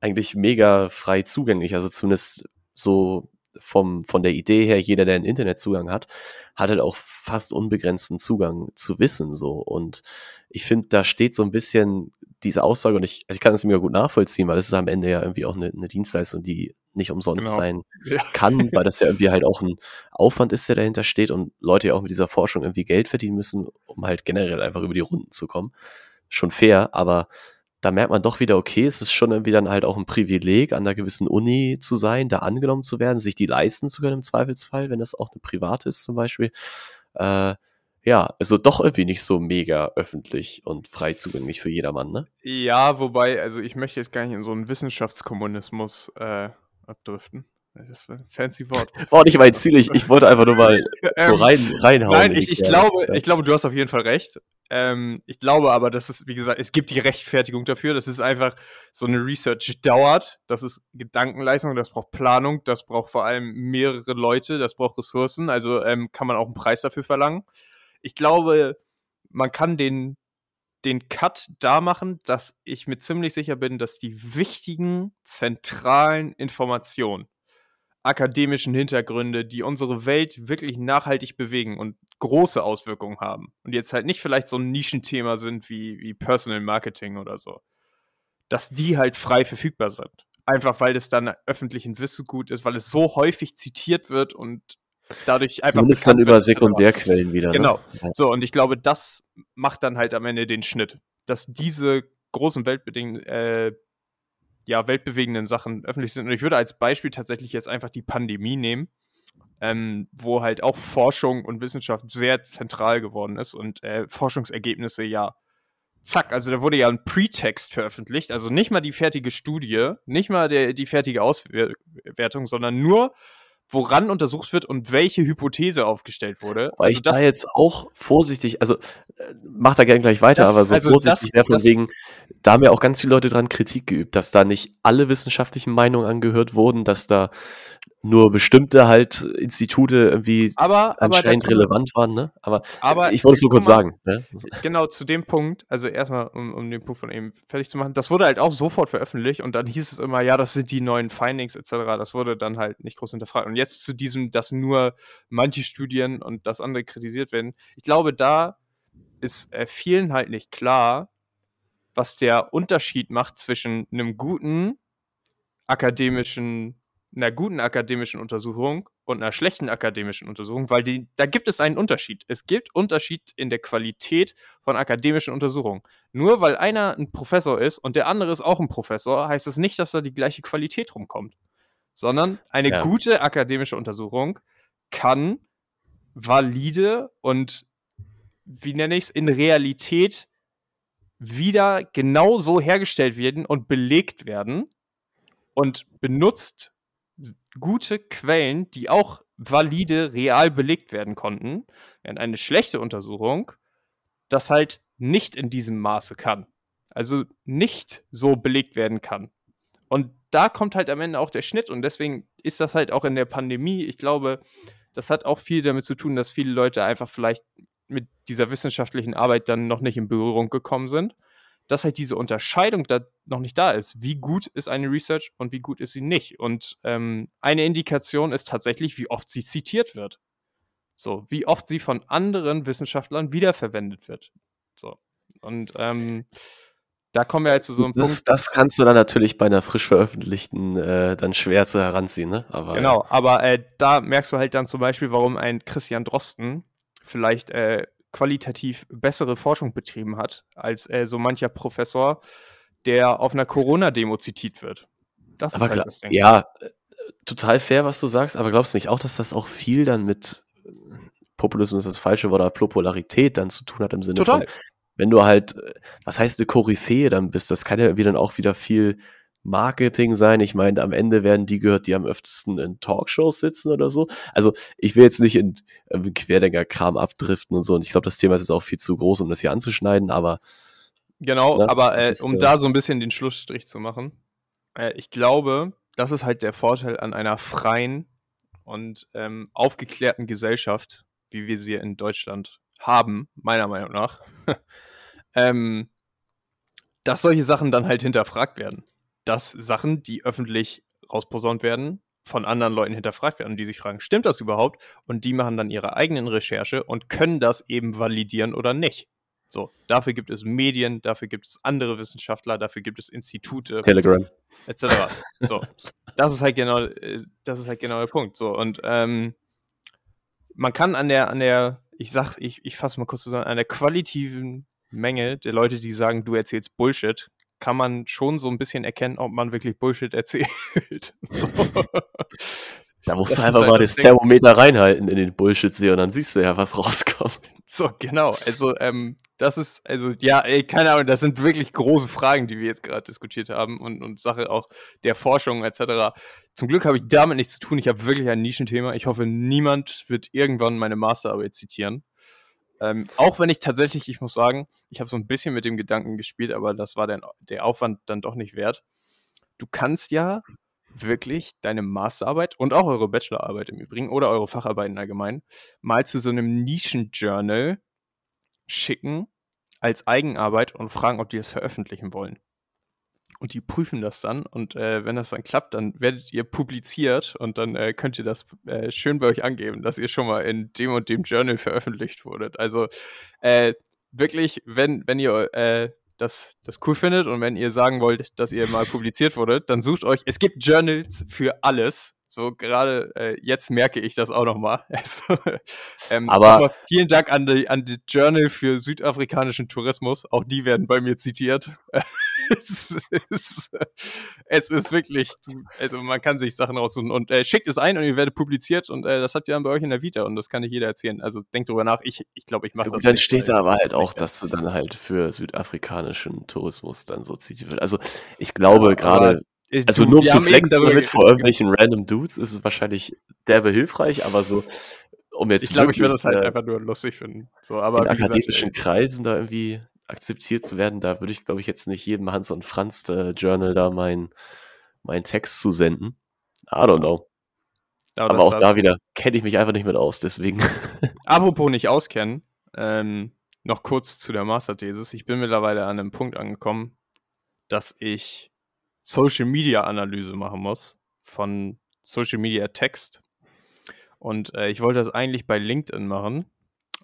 B: eigentlich mega frei zugänglich. Also zumindest so vom, von der Idee her, jeder, der einen Internetzugang hat, hat halt auch fast unbegrenzten Zugang zu Wissen, so. Und ich finde, da steht so ein bisschen diese Aussage, und ich, ich kann das mir gut nachvollziehen, weil das ist am Ende ja irgendwie auch eine, eine Dienstleistung, die nicht umsonst genau. sein ja. kann, weil das ja irgendwie halt auch ein Aufwand ist, der dahinter steht und Leute ja auch mit dieser Forschung irgendwie Geld verdienen müssen, um halt generell einfach über die Runden zu kommen. Schon fair, aber da merkt man doch wieder, okay, es ist schon irgendwie dann halt auch ein Privileg, an einer gewissen Uni zu sein, da angenommen zu werden, sich die leisten zu können im Zweifelsfall, wenn das auch eine private ist zum Beispiel. Äh, ja, also doch irgendwie nicht so mega öffentlich und frei zugänglich für jedermann, ne?
A: Ja, wobei, also ich möchte jetzt gar nicht in so einen Wissenschaftskommunismus äh, abdriften. Das war ein fancy Wort.
B: War nicht mein Ziel, ich, ich wollte einfach nur mal so ähm, rein, reinhauen.
A: Nein, ich, ich glaube, ich glaube, du hast auf jeden Fall recht. Ähm, ich glaube aber, dass es, wie gesagt, es gibt die Rechtfertigung dafür. Das ist einfach so eine Research dauert. Das ist Gedankenleistung, das braucht Planung, das braucht vor allem mehrere Leute, das braucht Ressourcen. Also ähm, kann man auch einen Preis dafür verlangen. Ich glaube, man kann den, den Cut da machen, dass ich mir ziemlich sicher bin, dass die wichtigen, zentralen Informationen akademischen Hintergründe, die unsere Welt wirklich nachhaltig bewegen und große Auswirkungen haben. Und jetzt halt nicht vielleicht so ein Nischenthema sind wie, wie Personal Marketing oder so. Dass die halt frei verfügbar sind. Einfach weil das dann öffentlichen Wissensgut ist, weil es so häufig zitiert wird und dadurch
B: einfach. Zumindest dann über Sekundärquellen wieder.
A: Ne? Genau. Ne? So, und ich glaube, das macht dann halt am Ende den Schnitt. Dass diese großen Weltbedingungen, äh, ja, weltbewegenden Sachen öffentlich sind. Und ich würde als Beispiel tatsächlich jetzt einfach die Pandemie nehmen, ähm, wo halt auch Forschung und Wissenschaft sehr zentral geworden ist und äh, Forschungsergebnisse ja zack, also da wurde ja ein Pretext veröffentlicht, also nicht mal die fertige Studie, nicht mal der, die fertige Auswertung, sondern nur woran untersucht wird und welche Hypothese aufgestellt wurde.
B: Weil also ich da jetzt auch vorsichtig, also äh, mach da gerne gleich weiter, das, aber so also vorsichtig wäre von wegen, da haben ja auch ganz viele Leute dran Kritik geübt, dass da nicht alle wissenschaftlichen Meinungen angehört wurden, dass da nur bestimmte halt Institute irgendwie
A: aber,
B: anscheinend aber relevant waren, ne?
A: Aber, aber ich wollte es nur kurz mal, sagen. Ne? Genau, zu dem Punkt, also erstmal, um, um den Punkt von eben fertig zu machen, das wurde halt auch sofort veröffentlicht und dann hieß es immer, ja, das sind die neuen Findings etc. Das wurde dann halt nicht groß hinterfragt. Und jetzt zu diesem, dass nur manche Studien und das andere kritisiert werden. Ich glaube, da ist äh, vielen halt nicht klar, was der Unterschied macht zwischen einem guten akademischen einer guten akademischen Untersuchung und einer schlechten akademischen Untersuchung, weil die, da gibt es einen Unterschied. Es gibt Unterschied in der Qualität von akademischen Untersuchungen. Nur weil einer ein Professor ist und der andere ist auch ein Professor, heißt das nicht, dass da die gleiche Qualität rumkommt. Sondern eine ja. gute akademische Untersuchung kann valide und, wie nenne ich es, in Realität wieder genau so hergestellt werden und belegt werden und benutzt gute Quellen, die auch valide, real belegt werden konnten, während eine schlechte Untersuchung das halt nicht in diesem Maße kann. Also nicht so belegt werden kann. Und da kommt halt am Ende auch der Schnitt und deswegen ist das halt auch in der Pandemie, ich glaube, das hat auch viel damit zu tun, dass viele Leute einfach vielleicht mit dieser wissenschaftlichen Arbeit dann noch nicht in Berührung gekommen sind dass halt diese Unterscheidung da noch nicht da ist. Wie gut ist eine Research und wie gut ist sie nicht? Und ähm, eine Indikation ist tatsächlich, wie oft sie zitiert wird. So, wie oft sie von anderen Wissenschaftlern wiederverwendet wird. So. Und ähm, da kommen wir halt zu so einem
B: das,
A: Punkt.
B: Das kannst du dann natürlich bei einer frisch veröffentlichten äh, dann schwer zu heranziehen, ne?
A: Aber, genau, aber äh, da merkst du halt dann zum Beispiel, warum ein Christian Drosten vielleicht äh, qualitativ bessere Forschung betrieben hat als äh, so mancher Professor, der auf einer Corona-Demo zitiert wird.
B: Das aber ist halt das Ding. Ja, äh, total fair, was du sagst, aber glaubst du nicht auch, dass das auch viel dann mit Populismus ist das falsche Wort, aber Popularität dann zu tun hat im Sinne Total. von, wenn du halt, äh, was heißt eine Koryphäe dann bist, das kann ja irgendwie dann auch wieder viel Marketing sein. Ich meine, am Ende werden die gehört, die am öftesten in Talkshows sitzen oder so. Also ich will jetzt nicht in, in Querdenker-Kram abdriften und so. Und ich glaube, das Thema ist jetzt auch viel zu groß, um das hier anzuschneiden, aber.
A: Genau, ne, aber äh, ist, um äh, da so ein bisschen den Schlussstrich zu machen, äh, ich glaube, das ist halt der Vorteil an einer freien und ähm, aufgeklärten Gesellschaft, wie wir sie in Deutschland haben, meiner Meinung nach, ähm, dass solche Sachen dann halt hinterfragt werden. Dass Sachen, die öffentlich rausposaunt werden, von anderen Leuten hinterfragt werden, die sich fragen, stimmt das überhaupt? Und die machen dann ihre eigenen Recherche und können das eben validieren oder nicht. So, dafür gibt es Medien, dafür gibt es andere Wissenschaftler, dafür gibt es Institute,
B: Telegram,
A: etc. So, das ist halt genau, äh, das ist halt genau der Punkt. So und ähm, man kann an der, an der, ich sag, ich, ich fasse mal kurz zusammen, an der qualitativen Menge der Leute, die sagen, du erzählst Bullshit, kann man schon so ein bisschen erkennen, ob man wirklich Bullshit erzählt. so.
B: Da musst das du einfach halt mal das Ding. Thermometer reinhalten in den Bullshit-See und dann siehst du ja, was rauskommt.
A: So, genau. Also, ähm, das ist, also, ja, ey, keine Ahnung, das sind wirklich große Fragen, die wir jetzt gerade diskutiert haben und, und Sache auch der Forschung etc. Zum Glück habe ich damit nichts zu tun. Ich habe wirklich ein Nischenthema. Ich hoffe, niemand wird irgendwann meine Masterarbeit zitieren. Ähm, auch wenn ich tatsächlich, ich muss sagen, ich habe so ein bisschen mit dem Gedanken gespielt, aber das war dann der Aufwand dann doch nicht wert. Du kannst ja wirklich deine Masterarbeit und auch eure Bachelorarbeit im Übrigen oder eure Facharbeiten allgemein mal zu so einem Nischenjournal schicken als Eigenarbeit und fragen, ob die das veröffentlichen wollen. Und die prüfen das dann und äh, wenn das dann klappt, dann werdet ihr publiziert und dann äh, könnt ihr das äh, schön bei euch angeben, dass ihr schon mal in dem und dem Journal veröffentlicht wurdet. Also äh, wirklich, wenn, wenn ihr äh, das, das cool findet und wenn ihr sagen wollt, dass ihr mal publiziert wurdet, dann sucht euch, es gibt Journals für alles. So gerade äh, jetzt merke ich das auch nochmal. Also, ähm, aber, vielen Dank an die, an die Journal für südafrikanischen Tourismus. Auch die werden bei mir zitiert. es, ist, es, ist, wirklich, also man kann sich Sachen raussuchen und äh, schickt es ein und ihr werdet publiziert und äh, das habt ihr dann bei euch in der Vita und das kann nicht jeder erzählen. Also denkt drüber nach. Ich glaube, ich, glaub, ich mache ja, das.
B: Dann nicht, steht da aber halt auch, dass du dann halt für südafrikanischen Tourismus dann so zitiert wird. Also ich glaube ja, gerade also du, nur um zu flexen damit vor irgendwelchen random Dudes ist es wahrscheinlich derbe hilfreich, aber so, um jetzt
A: Ich glaube, ich würde das halt äh, einfach nur lustig finden. So, aber
B: in akademischen gesagt, Kreisen da irgendwie akzeptiert zu werden, da würde ich, glaube ich, jetzt nicht jedem Hans und Franz äh, Journal da meinen mein Text zu senden. I don't know. Aber, aber auch da wieder kenne ich mich einfach nicht mit aus, deswegen.
A: Apropos nicht auskennen, ähm, noch kurz zu der Masterthesis. Ich bin mittlerweile an einem Punkt angekommen, dass ich Social Media Analyse machen muss von Social Media Text. Und äh, ich wollte das eigentlich bei LinkedIn machen,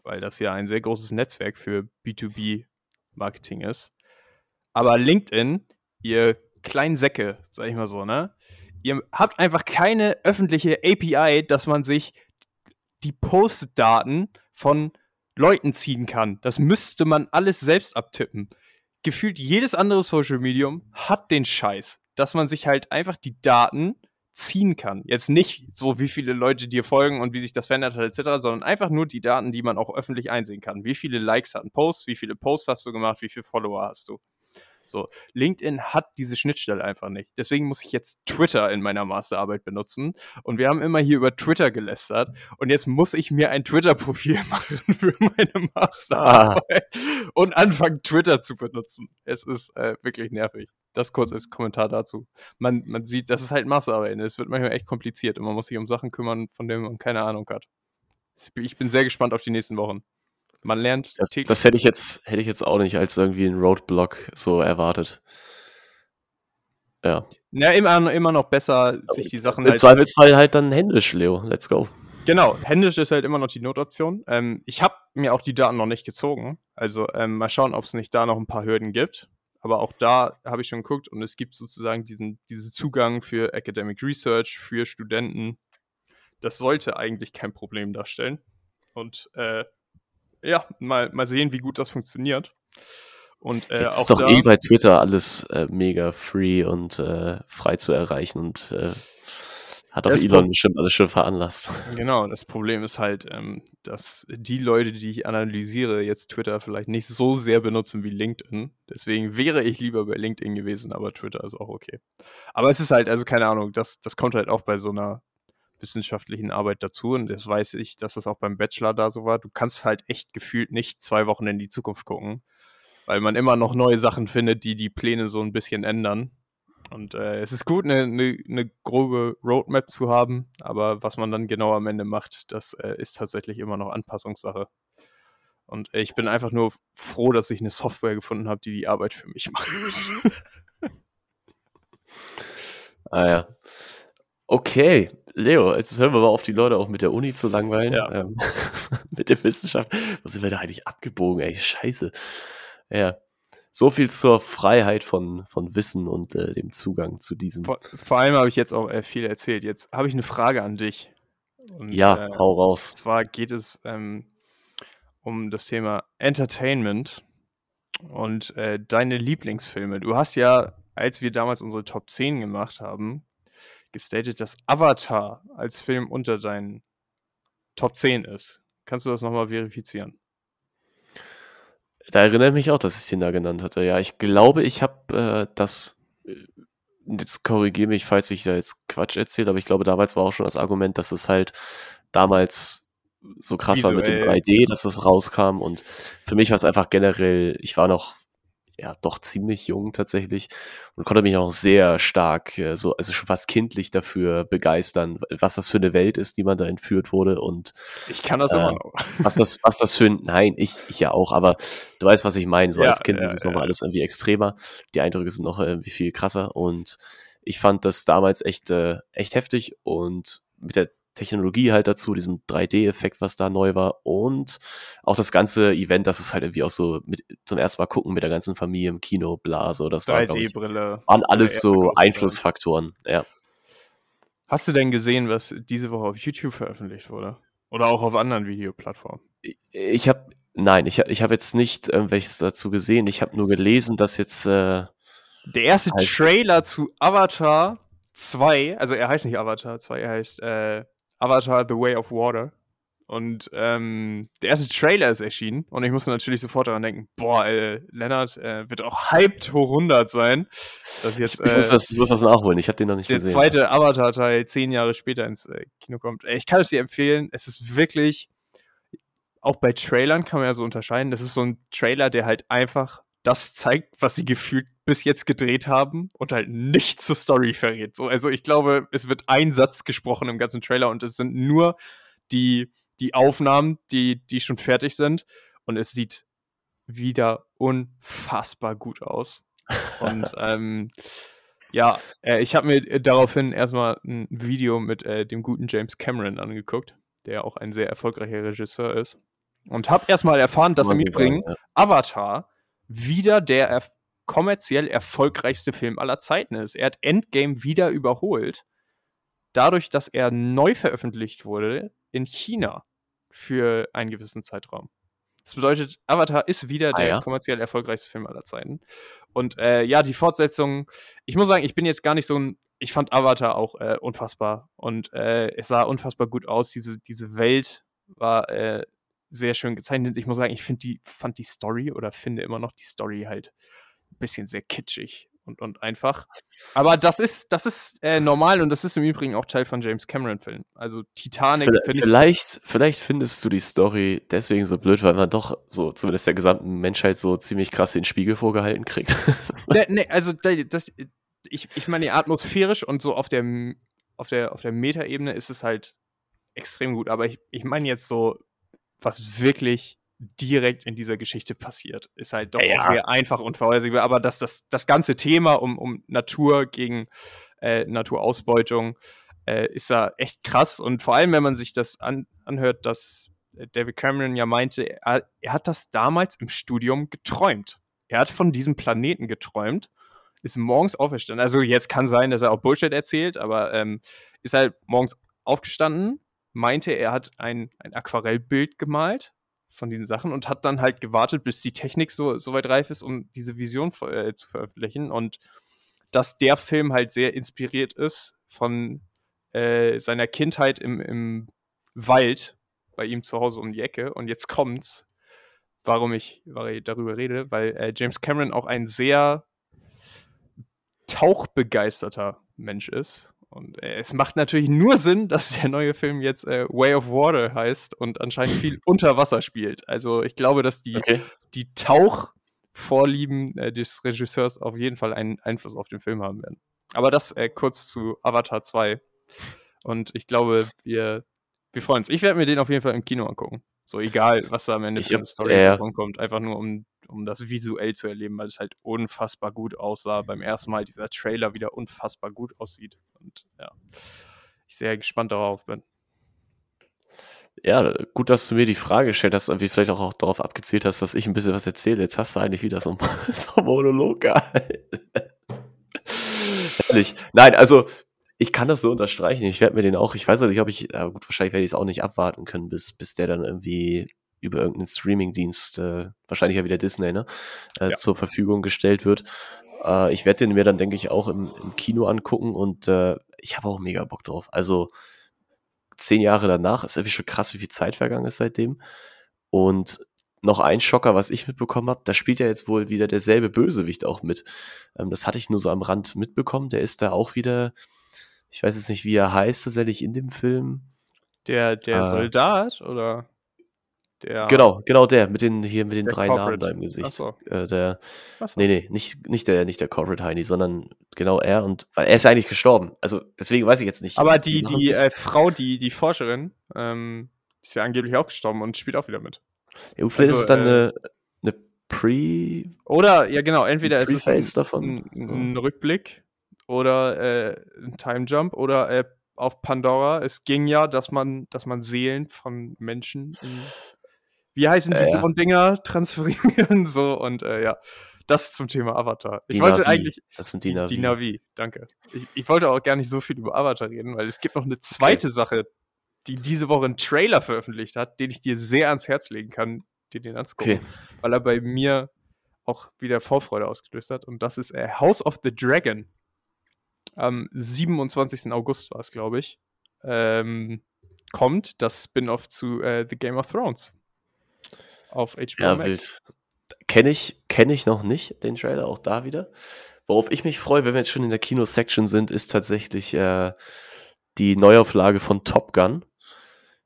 A: weil das ja ein sehr großes Netzwerk für B2B Marketing ist. Aber LinkedIn, ihr kleinen Säcke, sag ich mal so, ne? Ihr habt einfach keine öffentliche API, dass man sich die Post-Daten von Leuten ziehen kann. Das müsste man alles selbst abtippen gefühlt jedes andere Social Medium hat den Scheiß, dass man sich halt einfach die Daten ziehen kann. Jetzt nicht so, wie viele Leute dir folgen und wie sich das verändert hat, etc., sondern einfach nur die Daten, die man auch öffentlich einsehen kann. Wie viele Likes hat ein Post, wie viele Posts hast du gemacht, wie viele Follower hast du. So, LinkedIn hat diese Schnittstelle einfach nicht. Deswegen muss ich jetzt Twitter in meiner Masterarbeit benutzen. Und wir haben immer hier über Twitter gelästert. Und jetzt muss ich mir ein Twitter-Profil machen für meine Masterarbeit ah. und anfangen, Twitter zu benutzen. Es ist äh, wirklich nervig. Das kurz als Kommentar dazu. Man, man sieht, das ist halt Masterarbeit. Es wird manchmal echt kompliziert und man muss sich um Sachen kümmern, von denen man keine Ahnung hat. Ich bin sehr gespannt auf die nächsten Wochen. Man lernt.
B: Das, das, hätte ich jetzt, hätte ich jetzt auch nicht als irgendwie ein Roadblock so erwartet.
A: Ja. Ja, immer, immer noch besser, sich die Sachen
B: Im halt Zweifelsfall halt dann händisch, Leo. Let's go.
A: Genau, händisch ist halt immer noch die Notoption. Ähm, ich habe mir auch die Daten noch nicht gezogen. Also ähm, mal schauen, ob es nicht da noch ein paar Hürden gibt. aber auch da habe ich schon geguckt und es gibt sozusagen diesen, diesen Zugang für Academic Research, für Studenten. Das sollte eigentlich kein Problem darstellen. Und äh, ja, mal, mal sehen, wie gut das funktioniert.
B: Und äh, Jetzt auch ist doch eh bei Twitter alles äh, mega free und äh, frei zu erreichen und äh, hat auch Elon bestimmt alles schon veranlasst.
A: Genau, das Problem ist halt, ähm, dass die Leute, die ich analysiere, jetzt Twitter vielleicht nicht so sehr benutzen wie LinkedIn. Deswegen wäre ich lieber bei LinkedIn gewesen, aber Twitter ist auch okay. Aber es ist halt, also keine Ahnung, das, das kommt halt auch bei so einer wissenschaftlichen Arbeit dazu und das weiß ich, dass das auch beim Bachelor da so war. Du kannst halt echt gefühlt nicht zwei Wochen in die Zukunft gucken weil man immer noch neue Sachen findet, die die Pläne so ein bisschen ändern. Und äh, es ist gut, eine, eine, eine, grobe Roadmap zu haben, aber was man dann genau am Ende macht, das äh, ist tatsächlich immer noch Anpassungssache. Und ich bin einfach nur froh, dass ich eine Software gefunden habe, die die Arbeit für mich macht.
B: ah ja. Okay, Leo, jetzt hören wir mal auf, die Leute auch mit der Uni zu langweilen. Ja. Ähm, mit der Wissenschaft. Wo sind wir da eigentlich abgebogen, ey? Scheiße. Ja. So viel zur Freiheit von, von Wissen und äh, dem Zugang zu diesem.
A: Vor, vor allem habe ich jetzt auch äh, viel erzählt. Jetzt habe ich eine Frage an dich.
B: Und, ja, äh, hau raus.
A: Und zwar geht es ähm, um das Thema Entertainment und äh, deine Lieblingsfilme. Du hast ja, als wir damals unsere Top 10 gemacht haben, gestatet, dass Avatar als Film unter deinen Top 10 ist. Kannst du das nochmal verifizieren?
B: Da erinnere ich mich auch, dass ich den da genannt hatte. Ja, ich glaube, ich habe äh, das, äh, jetzt korrigiere mich, falls ich da jetzt Quatsch erzähle, aber ich glaube, damals war auch schon das Argument, dass es halt damals so krass Visuell. war mit dem 3D, dass es rauskam und für mich war es einfach generell, ich war noch ja doch ziemlich jung tatsächlich und konnte mich auch sehr stark, äh, so, also schon fast kindlich dafür begeistern, was das für eine Welt ist, die man da entführt wurde und
A: ich kann das äh, immer noch.
B: Was das, was das für ein, nein, ich, ich ja auch, aber du weißt, was ich meine. So ja, als Kind ja, ist es ja, nochmal alles irgendwie extremer. Die Eindrücke sind noch irgendwie viel krasser und ich fand das damals echt, äh, echt heftig und mit der Technologie halt dazu, diesem 3D-Effekt, was da neu war und auch das ganze Event, das ist halt irgendwie auch so mit, zum ersten Mal gucken mit der ganzen Familie im Kino, bla, so, das 3D-Brille. waren alles so Einflussfaktoren, ja.
A: Hast du denn gesehen, was diese Woche auf YouTube veröffentlicht wurde? Oder auch auf anderen Videoplattformen?
B: Ich habe, nein, ich habe ich hab jetzt nicht irgendwelches dazu gesehen. Ich habe nur gelesen, dass jetzt äh,
A: der erste halt Trailer zu Avatar 2, also er heißt nicht Avatar 2, er heißt äh, Avatar The Way of Water. Und ähm, der erste Trailer ist erschienen und ich musste natürlich sofort daran denken, boah, ey, Lennart äh, wird auch hyped hoch 100 sein.
B: Dass jetzt, ich, ich, muss äh, das, ich muss das nachholen, ich habe den noch nicht
A: der
B: gesehen.
A: Der zweite Avatar-Teil zehn Jahre später ins äh, Kino kommt. Ich kann es dir empfehlen, es ist wirklich, auch bei Trailern kann man ja so unterscheiden, das ist so ein Trailer, der halt einfach das zeigt, was sie gefühlt bis jetzt gedreht haben und halt nicht zur Story verrät. So, also ich glaube, es wird ein Satz gesprochen im ganzen Trailer und es sind nur die, die Aufnahmen, die, die schon fertig sind und es sieht wieder unfassbar gut aus. Und ähm, ja, äh, ich habe mir daraufhin erstmal ein Video mit äh, dem guten James Cameron angeguckt, der auch ein sehr erfolgreicher Regisseur ist. Und habe erstmal erfahren, das dass im Übrigen ja. Avatar wieder der er kommerziell erfolgreichste Film aller Zeiten ist. Er hat Endgame wieder überholt, dadurch, dass er neu veröffentlicht wurde in China für einen gewissen Zeitraum. Das bedeutet, Avatar ist wieder ah, der ja? kommerziell erfolgreichste Film aller Zeiten. Und äh, ja, die Fortsetzung, ich muss sagen, ich bin jetzt gar nicht so ein, ich fand Avatar auch äh, unfassbar und äh, es sah unfassbar gut aus. Diese, diese Welt war äh, sehr schön gezeichnet. Ich muss sagen, ich finde die, fand die Story oder finde immer noch die Story halt ein bisschen sehr kitschig und, und einfach. Aber das ist, das ist äh, normal und das ist im Übrigen auch Teil von James Cameron-Filmen. Also Titanic.
B: Vielleicht, vielleicht, vielleicht findest du die Story deswegen so blöd, weil man doch so zumindest der gesamten Menschheit so ziemlich krass den Spiegel vorgehalten kriegt.
A: ne, ne, also das, ich, ich meine, atmosphärisch und so auf der, auf der, auf der Metaebene ist es halt extrem gut. Aber ich, ich meine jetzt so was wirklich direkt in dieser Geschichte passiert. Ist halt doch ja. sehr einfach und vorhersehbar. Aber dass das, das ganze Thema um, um Natur gegen äh, Naturausbeutung äh, ist da echt krass. Und vor allem, wenn man sich das an, anhört, dass David Cameron ja meinte, er, er, hat das damals im Studium geträumt. er hat von diesem Planeten geträumt, ist morgens auferstanden. Also jetzt kann sein, dass er auch Bullshit erzählt, aber ähm, ist halt morgens aufgestanden, meinte, er hat ein, ein Aquarellbild gemalt von diesen Sachen und hat dann halt gewartet, bis die Technik so, so weit reif ist, um diese Vision äh, zu veröffentlichen. Und dass der Film halt sehr inspiriert ist von äh, seiner Kindheit im, im Wald bei ihm zu Hause um die Ecke. Und jetzt kommt's, warum ich, warum ich darüber rede, weil äh, James Cameron auch ein sehr tauchbegeisterter Mensch ist. Und äh, es macht natürlich nur Sinn, dass der neue Film jetzt äh, Way of Water heißt und anscheinend viel unter Wasser spielt. Also ich glaube, dass die, okay. die Tauchvorlieben äh, des Regisseurs auf jeden Fall einen Einfluss auf den Film haben werden. Aber das äh, kurz zu Avatar 2. Und ich glaube, wir, wir freuen uns. Ich werde mir den auf jeden Fall im Kino angucken. So egal, was da am Ende für eine Story äh, kommt. Einfach nur, um um das visuell zu erleben, weil es halt unfassbar gut aussah. Beim ersten Mal dieser Trailer wieder unfassbar gut aussieht. Und ja, ich sehr gespannt darauf bin.
B: Ja, gut, dass du mir die Frage gestellt hast und wie vielleicht auch, auch darauf abgezielt hast, dass ich ein bisschen was erzähle. Jetzt hast du eigentlich wieder so ein, so Monolog Ehrlich. Nein, also ich kann das so unterstreichen. Ich werde mir den auch, ich weiß nicht, ob ich, äh, gut, wahrscheinlich werde ich es auch nicht abwarten können, bis, bis der dann irgendwie über irgendeinen Streamingdienst, äh, wahrscheinlich ja wieder Disney, ne, äh, ja. zur Verfügung gestellt wird. Äh, ich werde den mir dann, denke ich, auch im, im Kino angucken und äh, ich habe auch mega Bock drauf. Also zehn Jahre danach ist irgendwie schon krass, wie viel Zeit vergangen ist seitdem. Und noch ein Schocker, was ich mitbekommen habe, da spielt ja jetzt wohl wieder derselbe Bösewicht auch mit. Ähm, das hatte ich nur so am Rand mitbekommen. Der ist da auch wieder, ich weiß jetzt nicht, wie er heißt, tatsächlich in dem Film.
A: Der, der äh, Soldat, oder?
B: Der, genau, genau der, mit den hier mit den drei Corporate. Namen da im Gesicht. Ach so. Äh, der, so. Nee, nee, nicht, nicht der, nicht der Corporate Heini, sondern genau er und weil er ist ja eigentlich gestorben. Also deswegen weiß ich jetzt nicht.
A: Aber die, die äh, Frau, die, die Forscherin, ähm, ist ja angeblich auch gestorben und spielt auch wieder mit.
B: Ja, vielleicht also, ist es dann äh, eine, eine Pre.
A: Oder, ja genau, entweder ist es ein, davon. ein, ein Rückblick oder äh, ein Time Jump oder äh, auf Pandora. Es ging ja, dass man, dass man Seelen von Menschen in wie heißen die äh, ja. Dinger transferieren so und äh, ja. Das zum Thema Avatar. Ich die wollte Navi. eigentlich.
B: Das sind die Navi.
A: Die Navi, danke. Ich, ich, wollte auch gar nicht so viel über Avatar reden, weil es gibt noch eine zweite okay. Sache, die diese Woche einen Trailer veröffentlicht hat, den ich dir sehr ans Herz legen kann, dir den anzugucken. Okay. Weil er bei mir auch wieder Vorfreude ausgelöst hat. Und das ist äh, House of the Dragon. Am 27. August war es, glaube ich. Ähm, kommt das Spin-off zu äh, The Game of Thrones auf HBO ja, Max.
B: Kenne ich, kenn ich noch nicht, den Trailer, auch da wieder. Worauf ich mich freue, wenn wir jetzt schon in der Kino-Section sind, ist tatsächlich äh, die Neuauflage von Top Gun.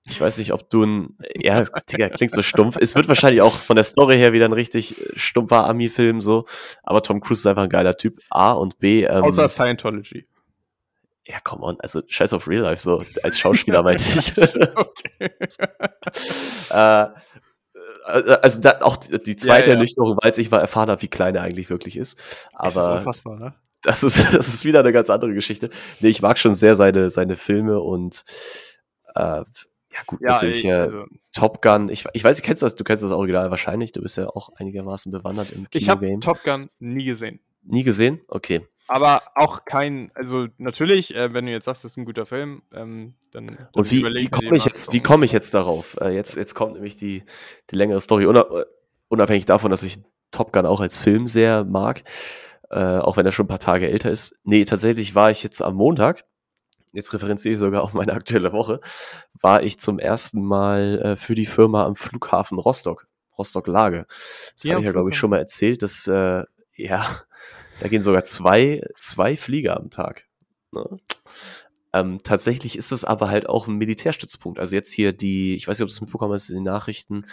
B: Ich weiß nicht, ob du ein, ja, Digga, klingt so stumpf. Es wird wahrscheinlich auch von der Story her wieder ein richtig äh, stumpfer Ami-Film so, aber Tom Cruise ist einfach ein geiler Typ. A und B.
A: Ähm, Außer Scientology.
B: Ja, come on, also scheiß auf Real Life, so als Schauspieler meinte ich. okay. äh, äh, also da, auch die zweite ja, ja. Ernüchterung, weil ich mal erfahren habe, wie klein er eigentlich wirklich ist. Aber das ist unfassbar, ne? Das ist, das ist wieder eine ganz andere Geschichte. Nee, ich mag schon sehr seine, seine Filme und äh, ja gut, ja, natürlich ey, also, Top Gun. Ich, ich weiß, du kennst das, du kennst das Original wahrscheinlich. Du bist ja auch einigermaßen bewandert im
A: Kinogame. Ich habe Top Gun nie gesehen.
B: Nie gesehen? Okay.
A: Aber auch kein, also natürlich, äh, wenn du jetzt sagst, das ist ein guter Film, ähm, dann, dann.
B: Und wie, wie komme ich, jetzt, wie komm ich jetzt darauf? Äh, jetzt, jetzt kommt nämlich die, die längere Story. Unabhängig davon, dass ich Top Gun auch als Film sehr mag, äh, auch wenn er schon ein paar Tage älter ist. Nee, tatsächlich war ich jetzt am Montag, jetzt referenziere ich sogar auf meine aktuelle Woche, war ich zum ersten Mal äh, für die Firma am Flughafen Rostock, Rostock Lage. Das ja, habe ich ja, glaube ich, schon mal erzählt, dass, äh, ja, da gehen sogar zwei, zwei Flieger am Tag. Ne? Ähm, tatsächlich ist es aber halt auch ein Militärstützpunkt. Also jetzt hier die, ich weiß nicht, ob du es mitbekommen hast in den Nachrichten,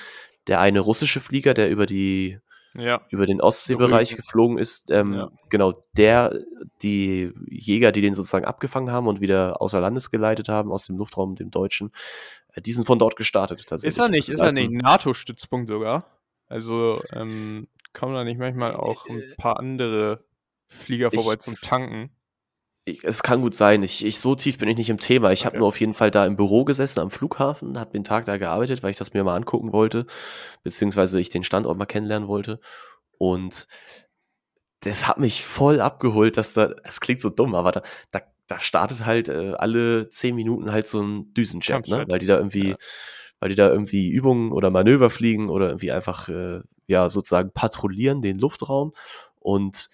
B: der eine russische Flieger, der über die ja. über den Ostseebereich geflogen ist, ähm, ja. genau der, die Jäger, die den sozusagen abgefangen haben und wieder außer Landes geleitet haben, aus dem Luftraum, dem deutschen, äh, die sind von dort gestartet
A: tatsächlich. Ist er nicht, ist er nicht NATO-Stützpunkt sogar? Also ähm, kommen da nicht manchmal auch ein äh, paar andere Flieger vorbei ich, zum Tanken.
B: Ich, es kann gut sein. Ich, ich, so tief bin ich nicht im Thema. Ich okay. habe nur auf jeden Fall da im Büro gesessen am Flughafen, habe den Tag da gearbeitet, weil ich das mir mal angucken wollte, beziehungsweise ich den Standort mal kennenlernen wollte. Und das hat mich voll abgeholt, dass da, es klingt so dumm, aber da, da, da startet halt äh, alle zehn Minuten halt so ein Düsenjet, ne? Weil die da irgendwie, ja. weil die da irgendwie Übungen oder Manöver fliegen oder irgendwie einfach, äh, ja, sozusagen patrouillieren den Luftraum. Und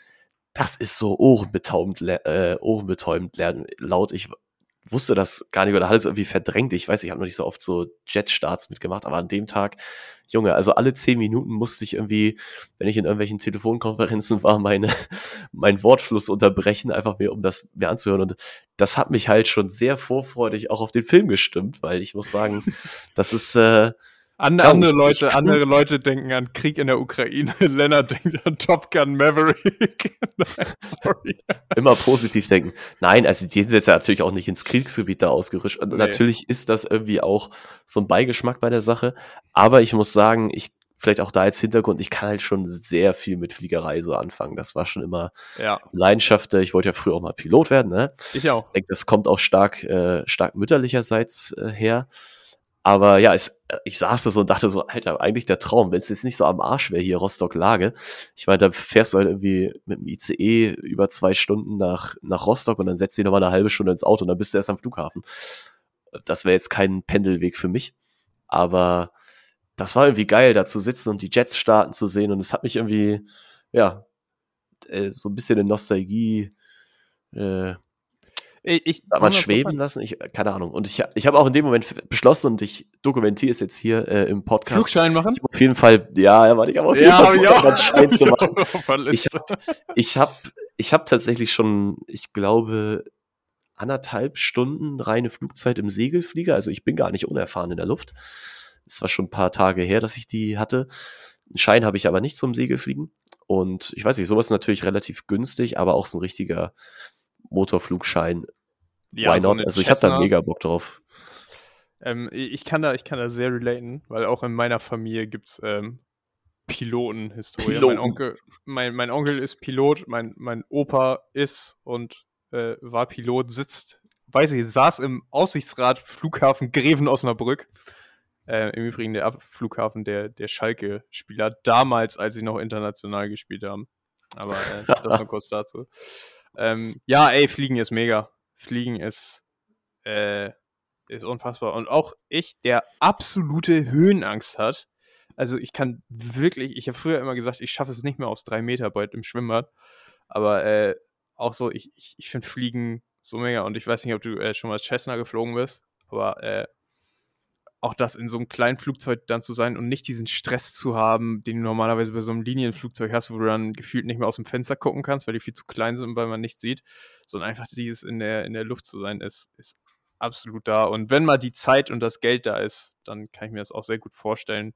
B: das ist so ohrenbetäubend, äh, ohrenbetäubend laut. Ich wusste das gar nicht oder hatte es irgendwie verdrängt. Ich weiß, ich habe noch nicht so oft so Jetstarts mitgemacht, aber an dem Tag, Junge, also alle zehn Minuten musste ich irgendwie, wenn ich in irgendwelchen Telefonkonferenzen war, meine, meinen Wortfluss unterbrechen, einfach mir, um das mir anzuhören. Und das hat mich halt schon sehr vorfreudig auch auf den Film gestimmt, weil ich muss sagen, das ist, äh,
A: And, andere, Leute, andere Leute denken an Krieg in der Ukraine. Lennart denkt an Top Gun Maverick.
B: Nein, sorry. Immer positiv denken. Nein, also die sind jetzt ja natürlich auch nicht ins Kriegsgebiet da ausgerüscht. Und nee. natürlich ist das irgendwie auch so ein Beigeschmack bei der Sache. Aber ich muss sagen, ich vielleicht auch da als Hintergrund, ich kann halt schon sehr viel mit Fliegerei so anfangen. Das war schon immer ja. Leidenschaft. Ich wollte ja früher auch mal Pilot werden, ne?
A: Ich auch. Ich
B: denke, das kommt auch stark, äh, stark mütterlicherseits äh, her. Aber ja, es, ich saß da so und dachte so, Alter, eigentlich der Traum, wenn es jetzt nicht so am Arsch wäre hier Rostock-Lage. Ich meine, da fährst du halt irgendwie mit dem ICE über zwei Stunden nach, nach Rostock und dann setzt dich nochmal eine halbe Stunde ins Auto und dann bist du erst am Flughafen. Das wäre jetzt kein Pendelweg für mich. Aber das war irgendwie geil, da zu sitzen und die Jets starten zu sehen und es hat mich irgendwie, ja, äh, so ein bisschen in Nostalgie äh, ich, Darf man schweben lassen? Ich, keine Ahnung. Und ich, ich habe auch in dem Moment beschlossen und ich dokumentiere es jetzt hier äh, im Podcast.
A: Flugschein machen?
B: Ich auf jeden Fall, ja, ja, warte, ich habe auf jeden
A: ja,
B: Fall
A: ja. einen
B: Schein zu machen. ich habe ich hab, ich hab tatsächlich schon, ich glaube, anderthalb Stunden reine Flugzeit im Segelflieger. Also ich bin gar nicht unerfahren in der Luft. Es war schon ein paar Tage her, dass ich die hatte. Einen Schein habe ich aber nicht zum Segelfliegen. Und ich weiß nicht, sowas ist natürlich relativ günstig, aber auch so ein richtiger Motorflugschein. Ja, Why not? So also ich habe da mega Bock drauf.
A: Ähm, ich, kann da, ich kann da sehr relaten, weil auch in meiner Familie gibt es ähm, Pilotenhistorie. Piloten. Mein, Onkel, mein, mein Onkel ist Pilot, mein, mein Opa ist und äh, war Pilot, sitzt, weiß ich, saß im Aussichtsrat Flughafen Greven Osnabrück. Äh, Im Übrigen der Flughafen der, der Schalke-Spieler, damals, als sie noch international gespielt haben. Aber äh, das nur kurz dazu. Ähm, ja, ey, Fliegen ist mega. Fliegen ist, äh, ist unfassbar. Und auch ich, der absolute Höhenangst hat. Also ich kann wirklich, ich habe früher immer gesagt, ich schaffe es nicht mehr aus drei Meter bald im Schwimmbad. Aber äh, auch so, ich, ich, ich finde Fliegen so mega. Und ich weiß nicht, ob du äh, schon mal Cessna geflogen bist, aber äh, auch das in so einem kleinen Flugzeug dann zu sein und nicht diesen Stress zu haben, den du normalerweise bei so einem Linienflugzeug hast, wo du dann gefühlt nicht mehr aus dem Fenster gucken kannst, weil die viel zu klein sind und weil man nichts sieht, sondern einfach dieses in der, in der Luft zu sein, ist, ist absolut da. Und wenn mal die Zeit und das Geld da ist, dann kann ich mir das auch sehr gut vorstellen,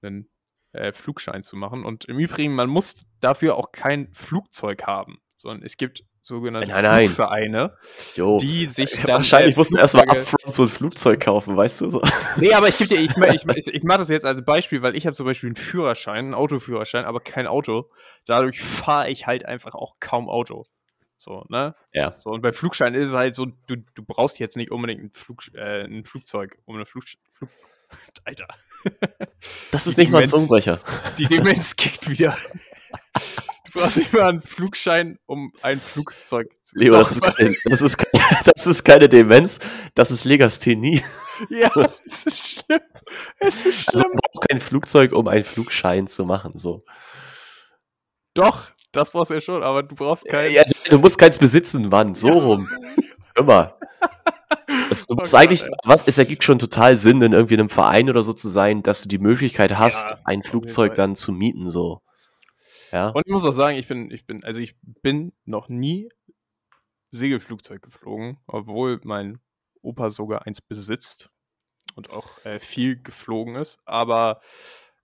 A: einen äh, Flugschein zu machen. Und im Übrigen, man muss dafür auch kein Flugzeug haben, sondern es gibt sogenannte nein, nein. Flugvereine,
B: jo.
A: die sich
B: dann. Wahrscheinlich musst du erstmal upfront so ein Flugzeug kaufen, weißt du? So.
A: Nee, aber ich gebe dir, ich, ich, ich, ich mache das jetzt als Beispiel, weil ich habe zum Beispiel einen Führerschein, einen Autoführerschein, aber kein Auto. Dadurch fahre ich halt einfach auch kaum Auto. So, ne?
B: Ja.
A: So, und bei Flugschein ist es halt so, du, du brauchst jetzt nicht unbedingt ein, Flug, äh, ein Flugzeug, um eine Flug, Flug Alter.
B: Das ist die nicht Demenz, mal ein Zungenbrecher.
A: Die Demenz kickt wieder. Du brauchst nicht mal einen Flugschein, um ein Flugzeug
B: zu Leo, das ist, keine, das, ist keine, das ist keine Demenz, das ist Legasthenie.
A: Ja, es ist schlimm. Es ist
B: schlimm. Also man braucht kein Flugzeug, um einen Flugschein zu machen, so.
A: Doch, das brauchst du ja schon, aber du brauchst keinen.
B: Ja, du musst keins besitzen, Mann, so ja. rum. Immer. Es, du musst oh eigentlich, was, es ergibt schon total Sinn, in irgendwie einem Verein oder so zu sein, dass du die Möglichkeit hast, ja, ein Flugzeug dann zu mieten, so.
A: Ja. Und ich muss auch sagen, ich bin, ich bin, also ich bin noch nie Segelflugzeug geflogen, obwohl mein Opa sogar eins besitzt und auch äh, viel geflogen ist. Aber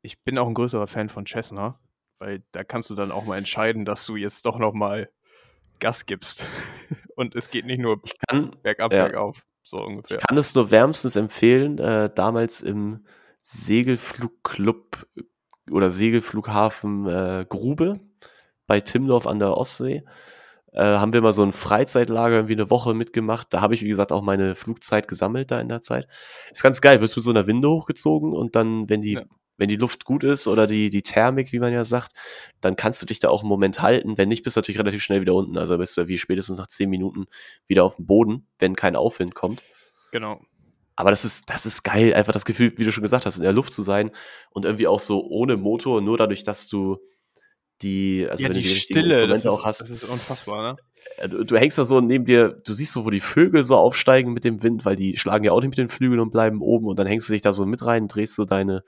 A: ich bin auch ein größerer Fan von Cessna, weil da kannst du dann auch mal entscheiden, dass du jetzt doch noch mal Gas gibst. und es geht nicht nur
B: kann,
A: bergab, ja. bergauf, so ungefähr.
B: Ich kann es nur wärmstens empfehlen. Äh, damals im Segelflugclub oder Segelflughafen äh, Grube bei Timdorf an der Ostsee. Äh, haben wir mal so ein Freizeitlager irgendwie eine Woche mitgemacht. Da habe ich, wie gesagt, auch meine Flugzeit gesammelt da in der Zeit. Ist ganz geil, wirst mit so einer Winde hochgezogen und dann, wenn die, ja. wenn die Luft gut ist oder die, die Thermik, wie man ja sagt, dann kannst du dich da auch einen Moment halten. Wenn nicht, bist du natürlich relativ schnell wieder unten. Also bist du wie spätestens nach zehn Minuten wieder auf dem Boden, wenn kein Aufwind kommt.
A: Genau.
B: Aber das ist, das ist geil, einfach das Gefühl, wie du schon gesagt hast, in der Luft zu sein und irgendwie auch so ohne Motor, nur dadurch, dass du die, also
A: ja,
B: wenn
A: die
B: du die
A: Stille,
B: Instrumente
A: das ist,
B: auch hast.
A: Das ist unfassbar, ne?
B: Äh, Du, du hängst da so neben dir, du siehst so, wo die Vögel so aufsteigen mit dem Wind, weil die schlagen ja auch nicht mit den Flügeln und bleiben oben und dann hängst du dich da so mit rein, drehst so deine,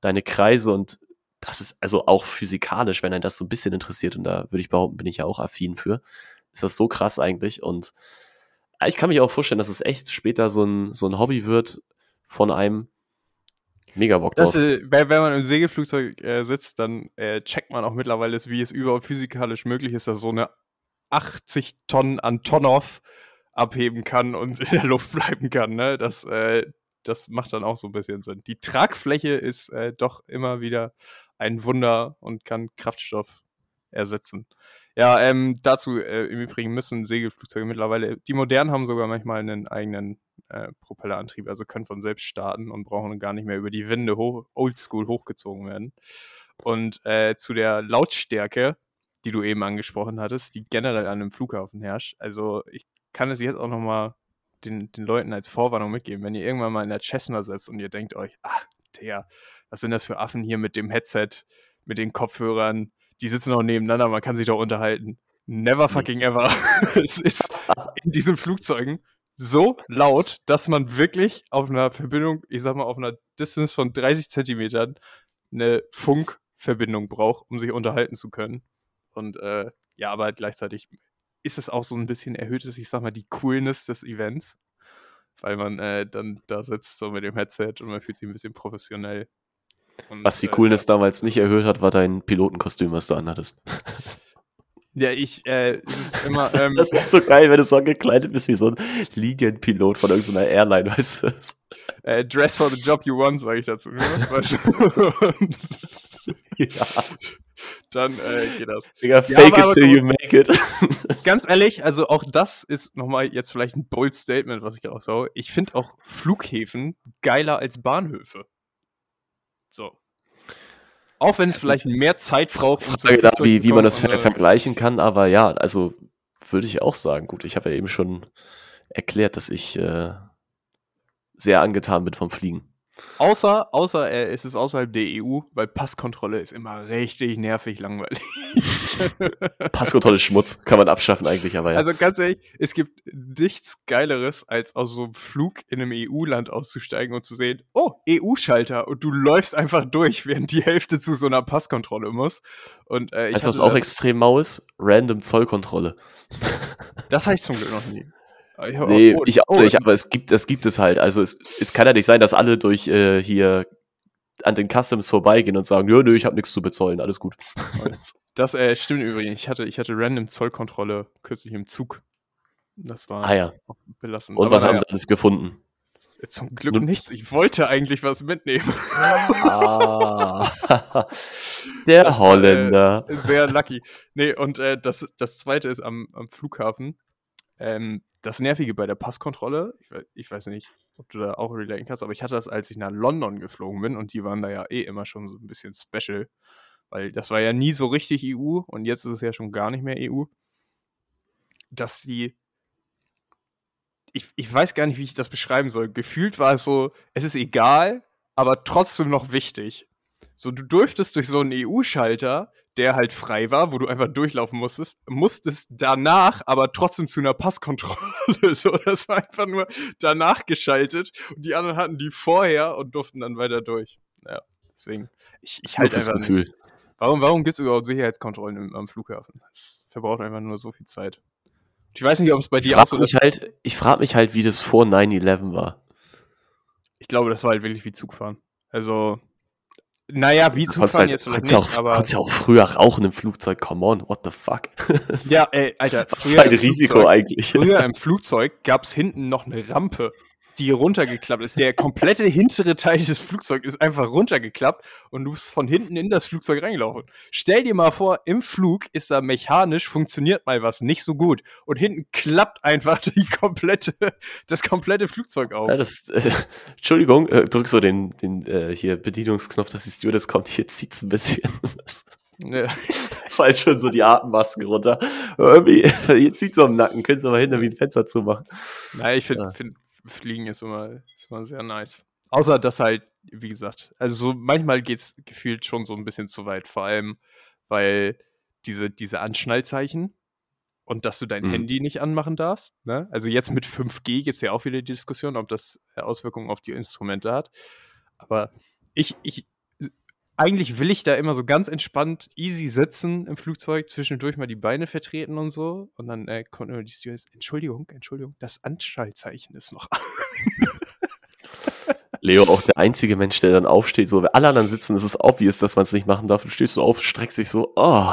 B: deine Kreise und das ist also auch physikalisch, wenn einen das so ein bisschen interessiert und da würde ich behaupten, bin ich ja auch affin für, ist das so krass eigentlich und ich kann mich auch vorstellen, dass es echt später so ein, so ein Hobby wird von einem mega Bock drauf.
A: Das, äh, wenn wenn man im Segelflugzeug äh, sitzt, dann äh, checkt man auch mittlerweile, wie es überhaupt physikalisch möglich ist, dass so eine 80 Tonnen an Tonnoff abheben kann und in der Luft bleiben kann. Ne? Das, äh, das macht dann auch so ein bisschen Sinn. Die Tragfläche ist äh, doch immer wieder ein Wunder und kann Kraftstoff ersetzen. Ja, ähm, dazu äh, im Übrigen müssen Segelflugzeuge mittlerweile, die modernen haben sogar manchmal einen eigenen äh, Propellerantrieb, also können von selbst starten und brauchen gar nicht mehr über die Wände hoch, oldschool hochgezogen werden. Und äh, zu der Lautstärke, die du eben angesprochen hattest, die generell an einem Flughafen herrscht. Also ich kann es jetzt auch nochmal den, den Leuten als Vorwarnung mitgeben, wenn ihr irgendwann mal in der Cessna sitzt und ihr denkt euch, ach, der, was sind das für Affen hier mit dem Headset, mit den Kopfhörern, die sitzen auch nebeneinander, man kann sich doch unterhalten. Never fucking ever. es ist in diesen Flugzeugen so laut, dass man wirklich auf einer Verbindung, ich sag mal, auf einer Distance von 30 Zentimetern eine Funkverbindung braucht, um sich unterhalten zu können. Und äh, ja, aber gleichzeitig ist es auch so ein bisschen erhöhtes, ich sag mal, die Coolness des Events, weil man äh, dann da sitzt so mit dem Headset und man fühlt sich ein bisschen professionell. Und,
B: Was die
A: äh,
B: Coolness damals nicht erhöht hat, war dein Pilotenkostüm, was du anhattest.
A: Ja, ich, äh, es ist immer,
B: Das,
A: ähm,
B: das wäre so geil, wenn du so angekleidet bist wie so ein Linienpilot von irgendeiner Airline, weißt du?
A: äh, Dress for the job you want, sage ich dazu. Ne? Weißt du? Und
B: Ja.
A: dann äh, geht das.
B: Digga,
A: Ja,
B: fake
A: aber-
B: it till you make it.
A: Ganz ehrlich, also auch das ist nochmal jetzt vielleicht ein bold Statement, was ich raushaue. Ich finde auch Flughäfen geiler als Bahnhöfe. So. Auch wenn es vielleicht mehr Zeit braucht, um
B: Frage da, wie, wie man das ver
A: aber-
B: vergleichen kann, aber ja, also würde ich auch sagen. Gut, ich habe ja eben schon erklärt, dass ich äh, sehr angetan bin vom Fliegen.
A: Außer, außer äh, es ist außerhalb der EU, weil Passkontrolle ist immer richtig nervig langweilig.
B: Passkontrolle ist Schmutz, kann man abschaffen eigentlich, aber ja.
A: Also ganz ehrlich, es gibt nichts Geileres, als aus so einem Flug in einem EU-Land auszusteigen und zu sehen, oh, EU-Schalter und du läufst einfach durch, während die Hälfte zu so einer Passkontrolle muss. Und äh,
B: weißt du, was auch extrem mau ist? Random Zollkontrolle.
A: das habe ich zum Glück noch nie. Ich
B: Nee,
A: oh,
B: ich auch nicht, aber es gibt, es gibt es halt. Also es, es kann ja nicht sein, dass alle durch äh, hier an den Customs vorbeigehen und sagen, nö, nö, ich habe nichts zu bezollen, alles gut.
A: Das äh, stimmt übrigens. Ich hatte, ich hatte random Zollkontrolle kürzlich im Zug. Das war
B: ah ja.
A: belastend.
B: Und
A: Aber
B: was haben
A: naja,
B: sie alles gefunden?
A: Zum Glück
B: Nun-
A: nichts. Ich wollte eigentlich was mitnehmen.
B: Ah, der
A: Das war, äh,
B: Holländer.
A: Sehr lucky. Nee, und äh, das, das zweite ist am, am Flughafen. Ähm, das Nervige bei der Passkontrolle, ich, ich weiß nicht, ob du da auch relaten kannst, aber ich hatte das, als ich nach London geflogen bin und die waren da ja eh immer schon so ein bisschen special, weil das war ja nie so richtig EU und jetzt ist es ja schon gar nicht mehr EU, dass die. Ich, ich weiß gar nicht, wie ich das beschreiben soll. Gefühlt war es so, es ist egal, aber trotzdem noch wichtig. So, du durftest durch so einen EU-Schalter, der halt frei war, wo du einfach durchlaufen musstest, musstest danach aber trotzdem zu einer Passkontrolle. So, das war einfach nur danach geschaltet und die anderen hatten die vorher und durften dann weiter durch. Ja, deswegen. Ich, ich halt
B: habe das
A: nicht-
B: Gefühl.
A: Warum, warum gibt es überhaupt Sicherheitskontrollen im, am Flughafen? Das verbraucht einfach nur so viel Zeit. Ich weiß nicht, ob es bei dir auch
B: frage
A: so
B: mich,
A: ist.
B: halt, ich frag mich halt, wie das vor 9-11 war.
A: Ich glaube, das war halt wirklich wie Zugfahren. Also, naja, wie Zugfahren
B: halt,
A: jetzt vielleicht nicht,
B: auch,
A: aber.
B: konntest ja auch früher rauchen im Flugzeug, come on, what the fuck?
A: Ja, ey, Alter,
B: Was für ein Risiko
A: Flugzeug-
B: eigentlich.
A: Früher im Flugzeug gab es hinten noch eine Rampe. Die runtergeklappt ist. Der komplette hintere Teil des Flugzeugs ist einfach runtergeklappt und du bist von hinten in das Flugzeug reingelaufen. Stell dir mal vor, im Flug ist da mechanisch, funktioniert mal was nicht so gut und hinten klappt einfach die komplette, das komplette Flugzeug auf.
B: Ja, das, äh, Entschuldigung, äh, drück so den, den äh, hier Bedienungsknopf, dass die Stewardess kommt. Hier zieht's ein bisschen. Ja. Falls schon so die Atemmasken runter. Irgendwie, hier zieht so am Nacken, könntest du mal hinter wie ein Fenster zumachen.
A: Naja, ich finde, ja. find, Fliegen ist immer, ist immer sehr nice. Außer, dass halt, wie gesagt, also so manchmal geht es gefühlt schon so ein bisschen zu weit. Vor allem, weil diese, diese Anschnallzeichen und dass du dein mhm. Handy nicht anmachen darfst. Ne? Also jetzt mit 5G gibt es ja auch wieder die Diskussion, ob das äh, Auswirkungen auf die Instrumente hat. Aber ich, ich, eigentlich will ich da immer so ganz entspannt, easy sitzen im Flugzeug, zwischendurch mal die Beine vertreten und so. Und dann äh, kommt immer die Stewardess, Entschuldigung, Entschuldigung, das Anschaltzeichen ist noch an.
B: Leo, auch der einzige Mensch, der dann aufsteht, so, wenn alle anderen sitzen, ist es obvious, dass man es nicht machen darf. Du stehst so auf, streckst dich so, oh.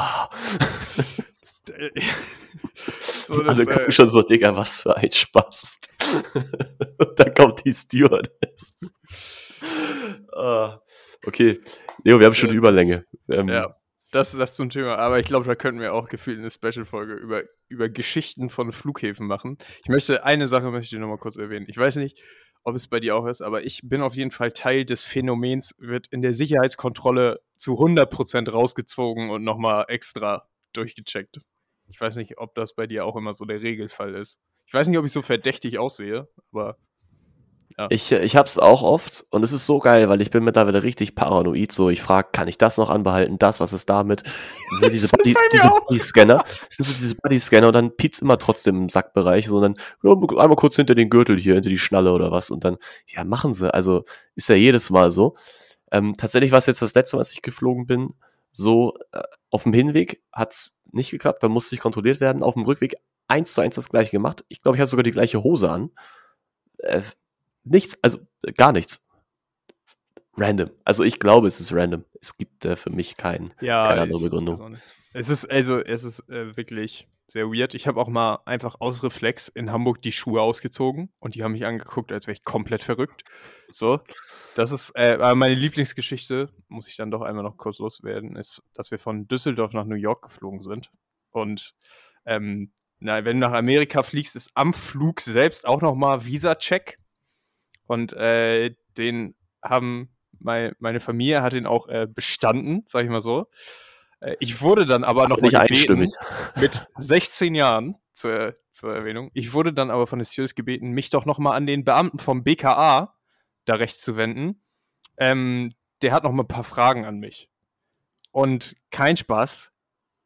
B: so das, alle gucken äh, schon so, Digga, was für ein Spaß. Und dann kommt die Stewardess. oh. Okay, Leo, wir haben schon eine Überlänge.
A: Ähm, ja, das, das zum Thema. Aber ich glaube, da könnten wir auch gefühlt eine Special-Folge über, über Geschichten von Flughäfen machen. Ich möchte, eine Sache möchte ich nochmal kurz erwähnen. Ich weiß nicht, ob es bei dir auch ist, aber ich bin auf jeden Fall Teil des Phänomens, wird in der Sicherheitskontrolle zu 100% rausgezogen und nochmal extra durchgecheckt. Ich weiß nicht, ob das bei dir auch immer so der Regelfall ist. Ich weiß nicht, ob ich so verdächtig aussehe, aber
B: ja. Ich, äh, ich hab's auch oft und es ist so geil, weil ich bin mittlerweile richtig paranoid. So, ich frage, kann ich das noch anbehalten? Das, was ist damit? Diese, diese, Body, diese Body-Scanner. Sind so diese Body-Scanner und dann piept's immer trotzdem im Sackbereich, sondern ja, einmal kurz hinter den Gürtel hier, hinter die Schnalle oder was. Und dann, ja, machen sie. Also ist ja jedes Mal so. Ähm, tatsächlich war es jetzt das letzte Mal, als ich geflogen bin. So, äh, auf dem Hinweg hat's nicht geklappt, dann musste ich kontrolliert werden. Auf dem Rückweg eins zu eins das gleiche gemacht. Ich glaube, ich hatte sogar die gleiche Hose an. Äh, nichts, also gar nichts. Random. Also ich glaube, es ist random. Es gibt äh, für mich kein,
A: ja, keine andere Begründung. Es ist also, es ist äh, wirklich sehr weird. Ich habe auch mal einfach aus Reflex in Hamburg die Schuhe ausgezogen und die haben mich angeguckt, als wäre ich komplett verrückt. So, das ist äh, meine Lieblingsgeschichte, muss ich dann doch einmal noch kurz loswerden, ist, dass wir von Düsseldorf nach New York geflogen sind. Und ähm, na, wenn du nach Amerika fliegst, ist am Flug selbst auch nochmal Visa-Check. Und äh, den haben mein, meine Familie hat ihn auch äh, bestanden, sag ich mal so. Äh, ich wurde dann aber noch
B: nicht einstimmig
A: mit 16 Jahren zur, zur Erwähnung. Ich wurde dann aber von der Stewards gebeten, mich doch noch mal an den Beamten vom BKA da rechts zu wenden. Ähm, der hat noch mal ein paar Fragen an mich. Und kein Spaß.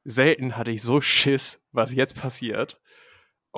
A: Selten hatte ich so Schiss, was jetzt passiert.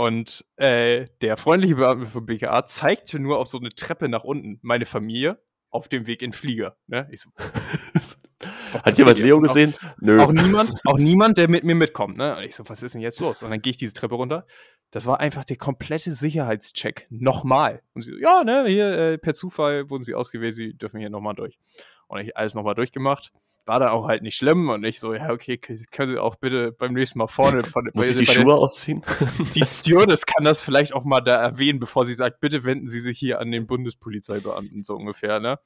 A: Und äh, der freundliche Beamte vom BKA zeigte nur auf so eine Treppe nach unten meine Familie auf dem Weg in Flieger. Ne? Ich so,
B: Hat jemand Leo gesehen?
A: Auch, Nö. Auch niemand, auch niemand, der mit mir mitkommt. Ne? Und ich so, was ist denn jetzt los? Und dann gehe ich diese Treppe runter. Das war einfach der komplette Sicherheitscheck. Nochmal. Und sie so, ja, ne, hier äh, per Zufall wurden sie ausgewählt, sie dürfen hier nochmal durch. Und ich alles nochmal durchgemacht war da auch halt nicht schlimm und ich so, ja, okay, können Sie auch bitte beim nächsten Mal vorne von
B: Muss ich die Schuhe ausziehen?
A: Die Stewardess kann das vielleicht auch mal da erwähnen, bevor sie sagt, bitte wenden Sie sich hier an den Bundespolizeibeamten, so ungefähr, ne?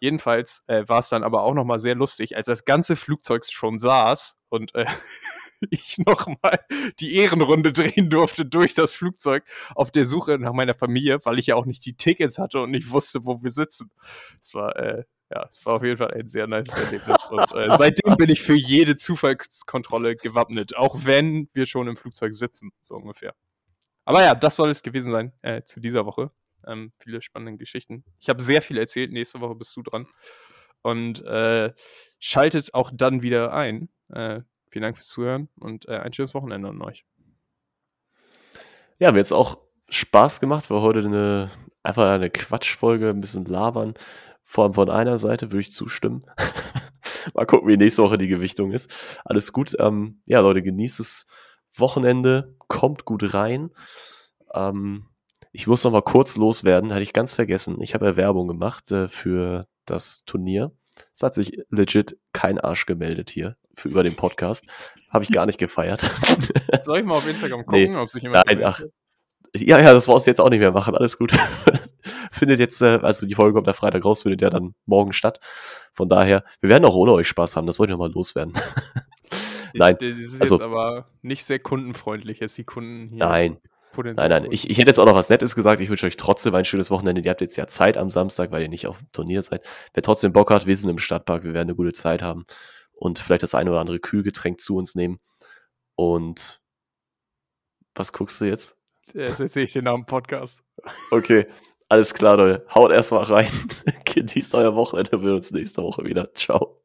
A: Jedenfalls äh, war es dann aber auch nochmal sehr lustig, als das ganze Flugzeug schon saß und äh, ich nochmal die Ehrenrunde drehen durfte durch das Flugzeug auf der Suche nach meiner Familie, weil ich ja auch nicht die Tickets hatte und nicht wusste, wo wir sitzen. Das war äh, ja, es war auf jeden Fall ein sehr nice Erlebnis. Und äh, seitdem bin ich für jede Zufallskontrolle gewappnet, auch wenn wir schon im Flugzeug sitzen, so ungefähr. Aber ja, das soll es gewesen sein äh, zu dieser Woche. Ähm, viele spannende Geschichten. Ich habe sehr viel erzählt. Nächste Woche bist du dran. Und äh, schaltet auch dann wieder ein. Äh, vielen Dank fürs Zuhören und äh, ein schönes Wochenende an euch.
B: Ja, mir jetzt auch Spaß gemacht. War heute eine, einfach eine Quatschfolge, ein bisschen labern. Vor allem von einer Seite würde ich zustimmen. mal gucken, wie nächste Woche die Gewichtung ist. Alles gut. Ähm, ja, Leute, genießt das Wochenende. Kommt gut rein. Ähm, ich muss noch mal kurz loswerden, hatte ich ganz vergessen. Ich habe ja Werbung gemacht äh, für das Turnier. Es hat sich legit kein Arsch gemeldet hier für über den Podcast. Habe ich gar nicht gefeiert.
A: Soll ich mal auf Instagram gucken, nee, ob sich jemand
B: Nein, ach, Ja, ja, das brauchst du jetzt auch nicht mehr machen. Alles gut. findet jetzt, äh, also die Folge kommt am Freitag raus, findet ja dann morgen statt. Von daher, wir werden auch ohne euch Spaß haben. Das wollte ich nochmal loswerden.
A: nein. Das ist also, jetzt aber nicht sehr kundenfreundlich, jetzt die Kunden
B: hier. Nein. Nein, nein, ich, ich hätte jetzt auch noch was Nettes gesagt. Ich wünsche euch trotzdem ein schönes Wochenende. Ihr habt jetzt ja Zeit am Samstag, weil ihr nicht auf dem Turnier seid. Wer trotzdem Bock hat, wir sind im Stadtpark, wir werden eine gute Zeit haben und vielleicht das eine oder andere Kühlgetränk zu uns nehmen. Und was guckst du jetzt?
A: Jetzt erzähle ich den Namen Podcast.
B: Okay, alles klar, Leute. Haut erstmal rein. Genießt euer Wochenende. Wir sehen uns nächste Woche wieder. Ciao.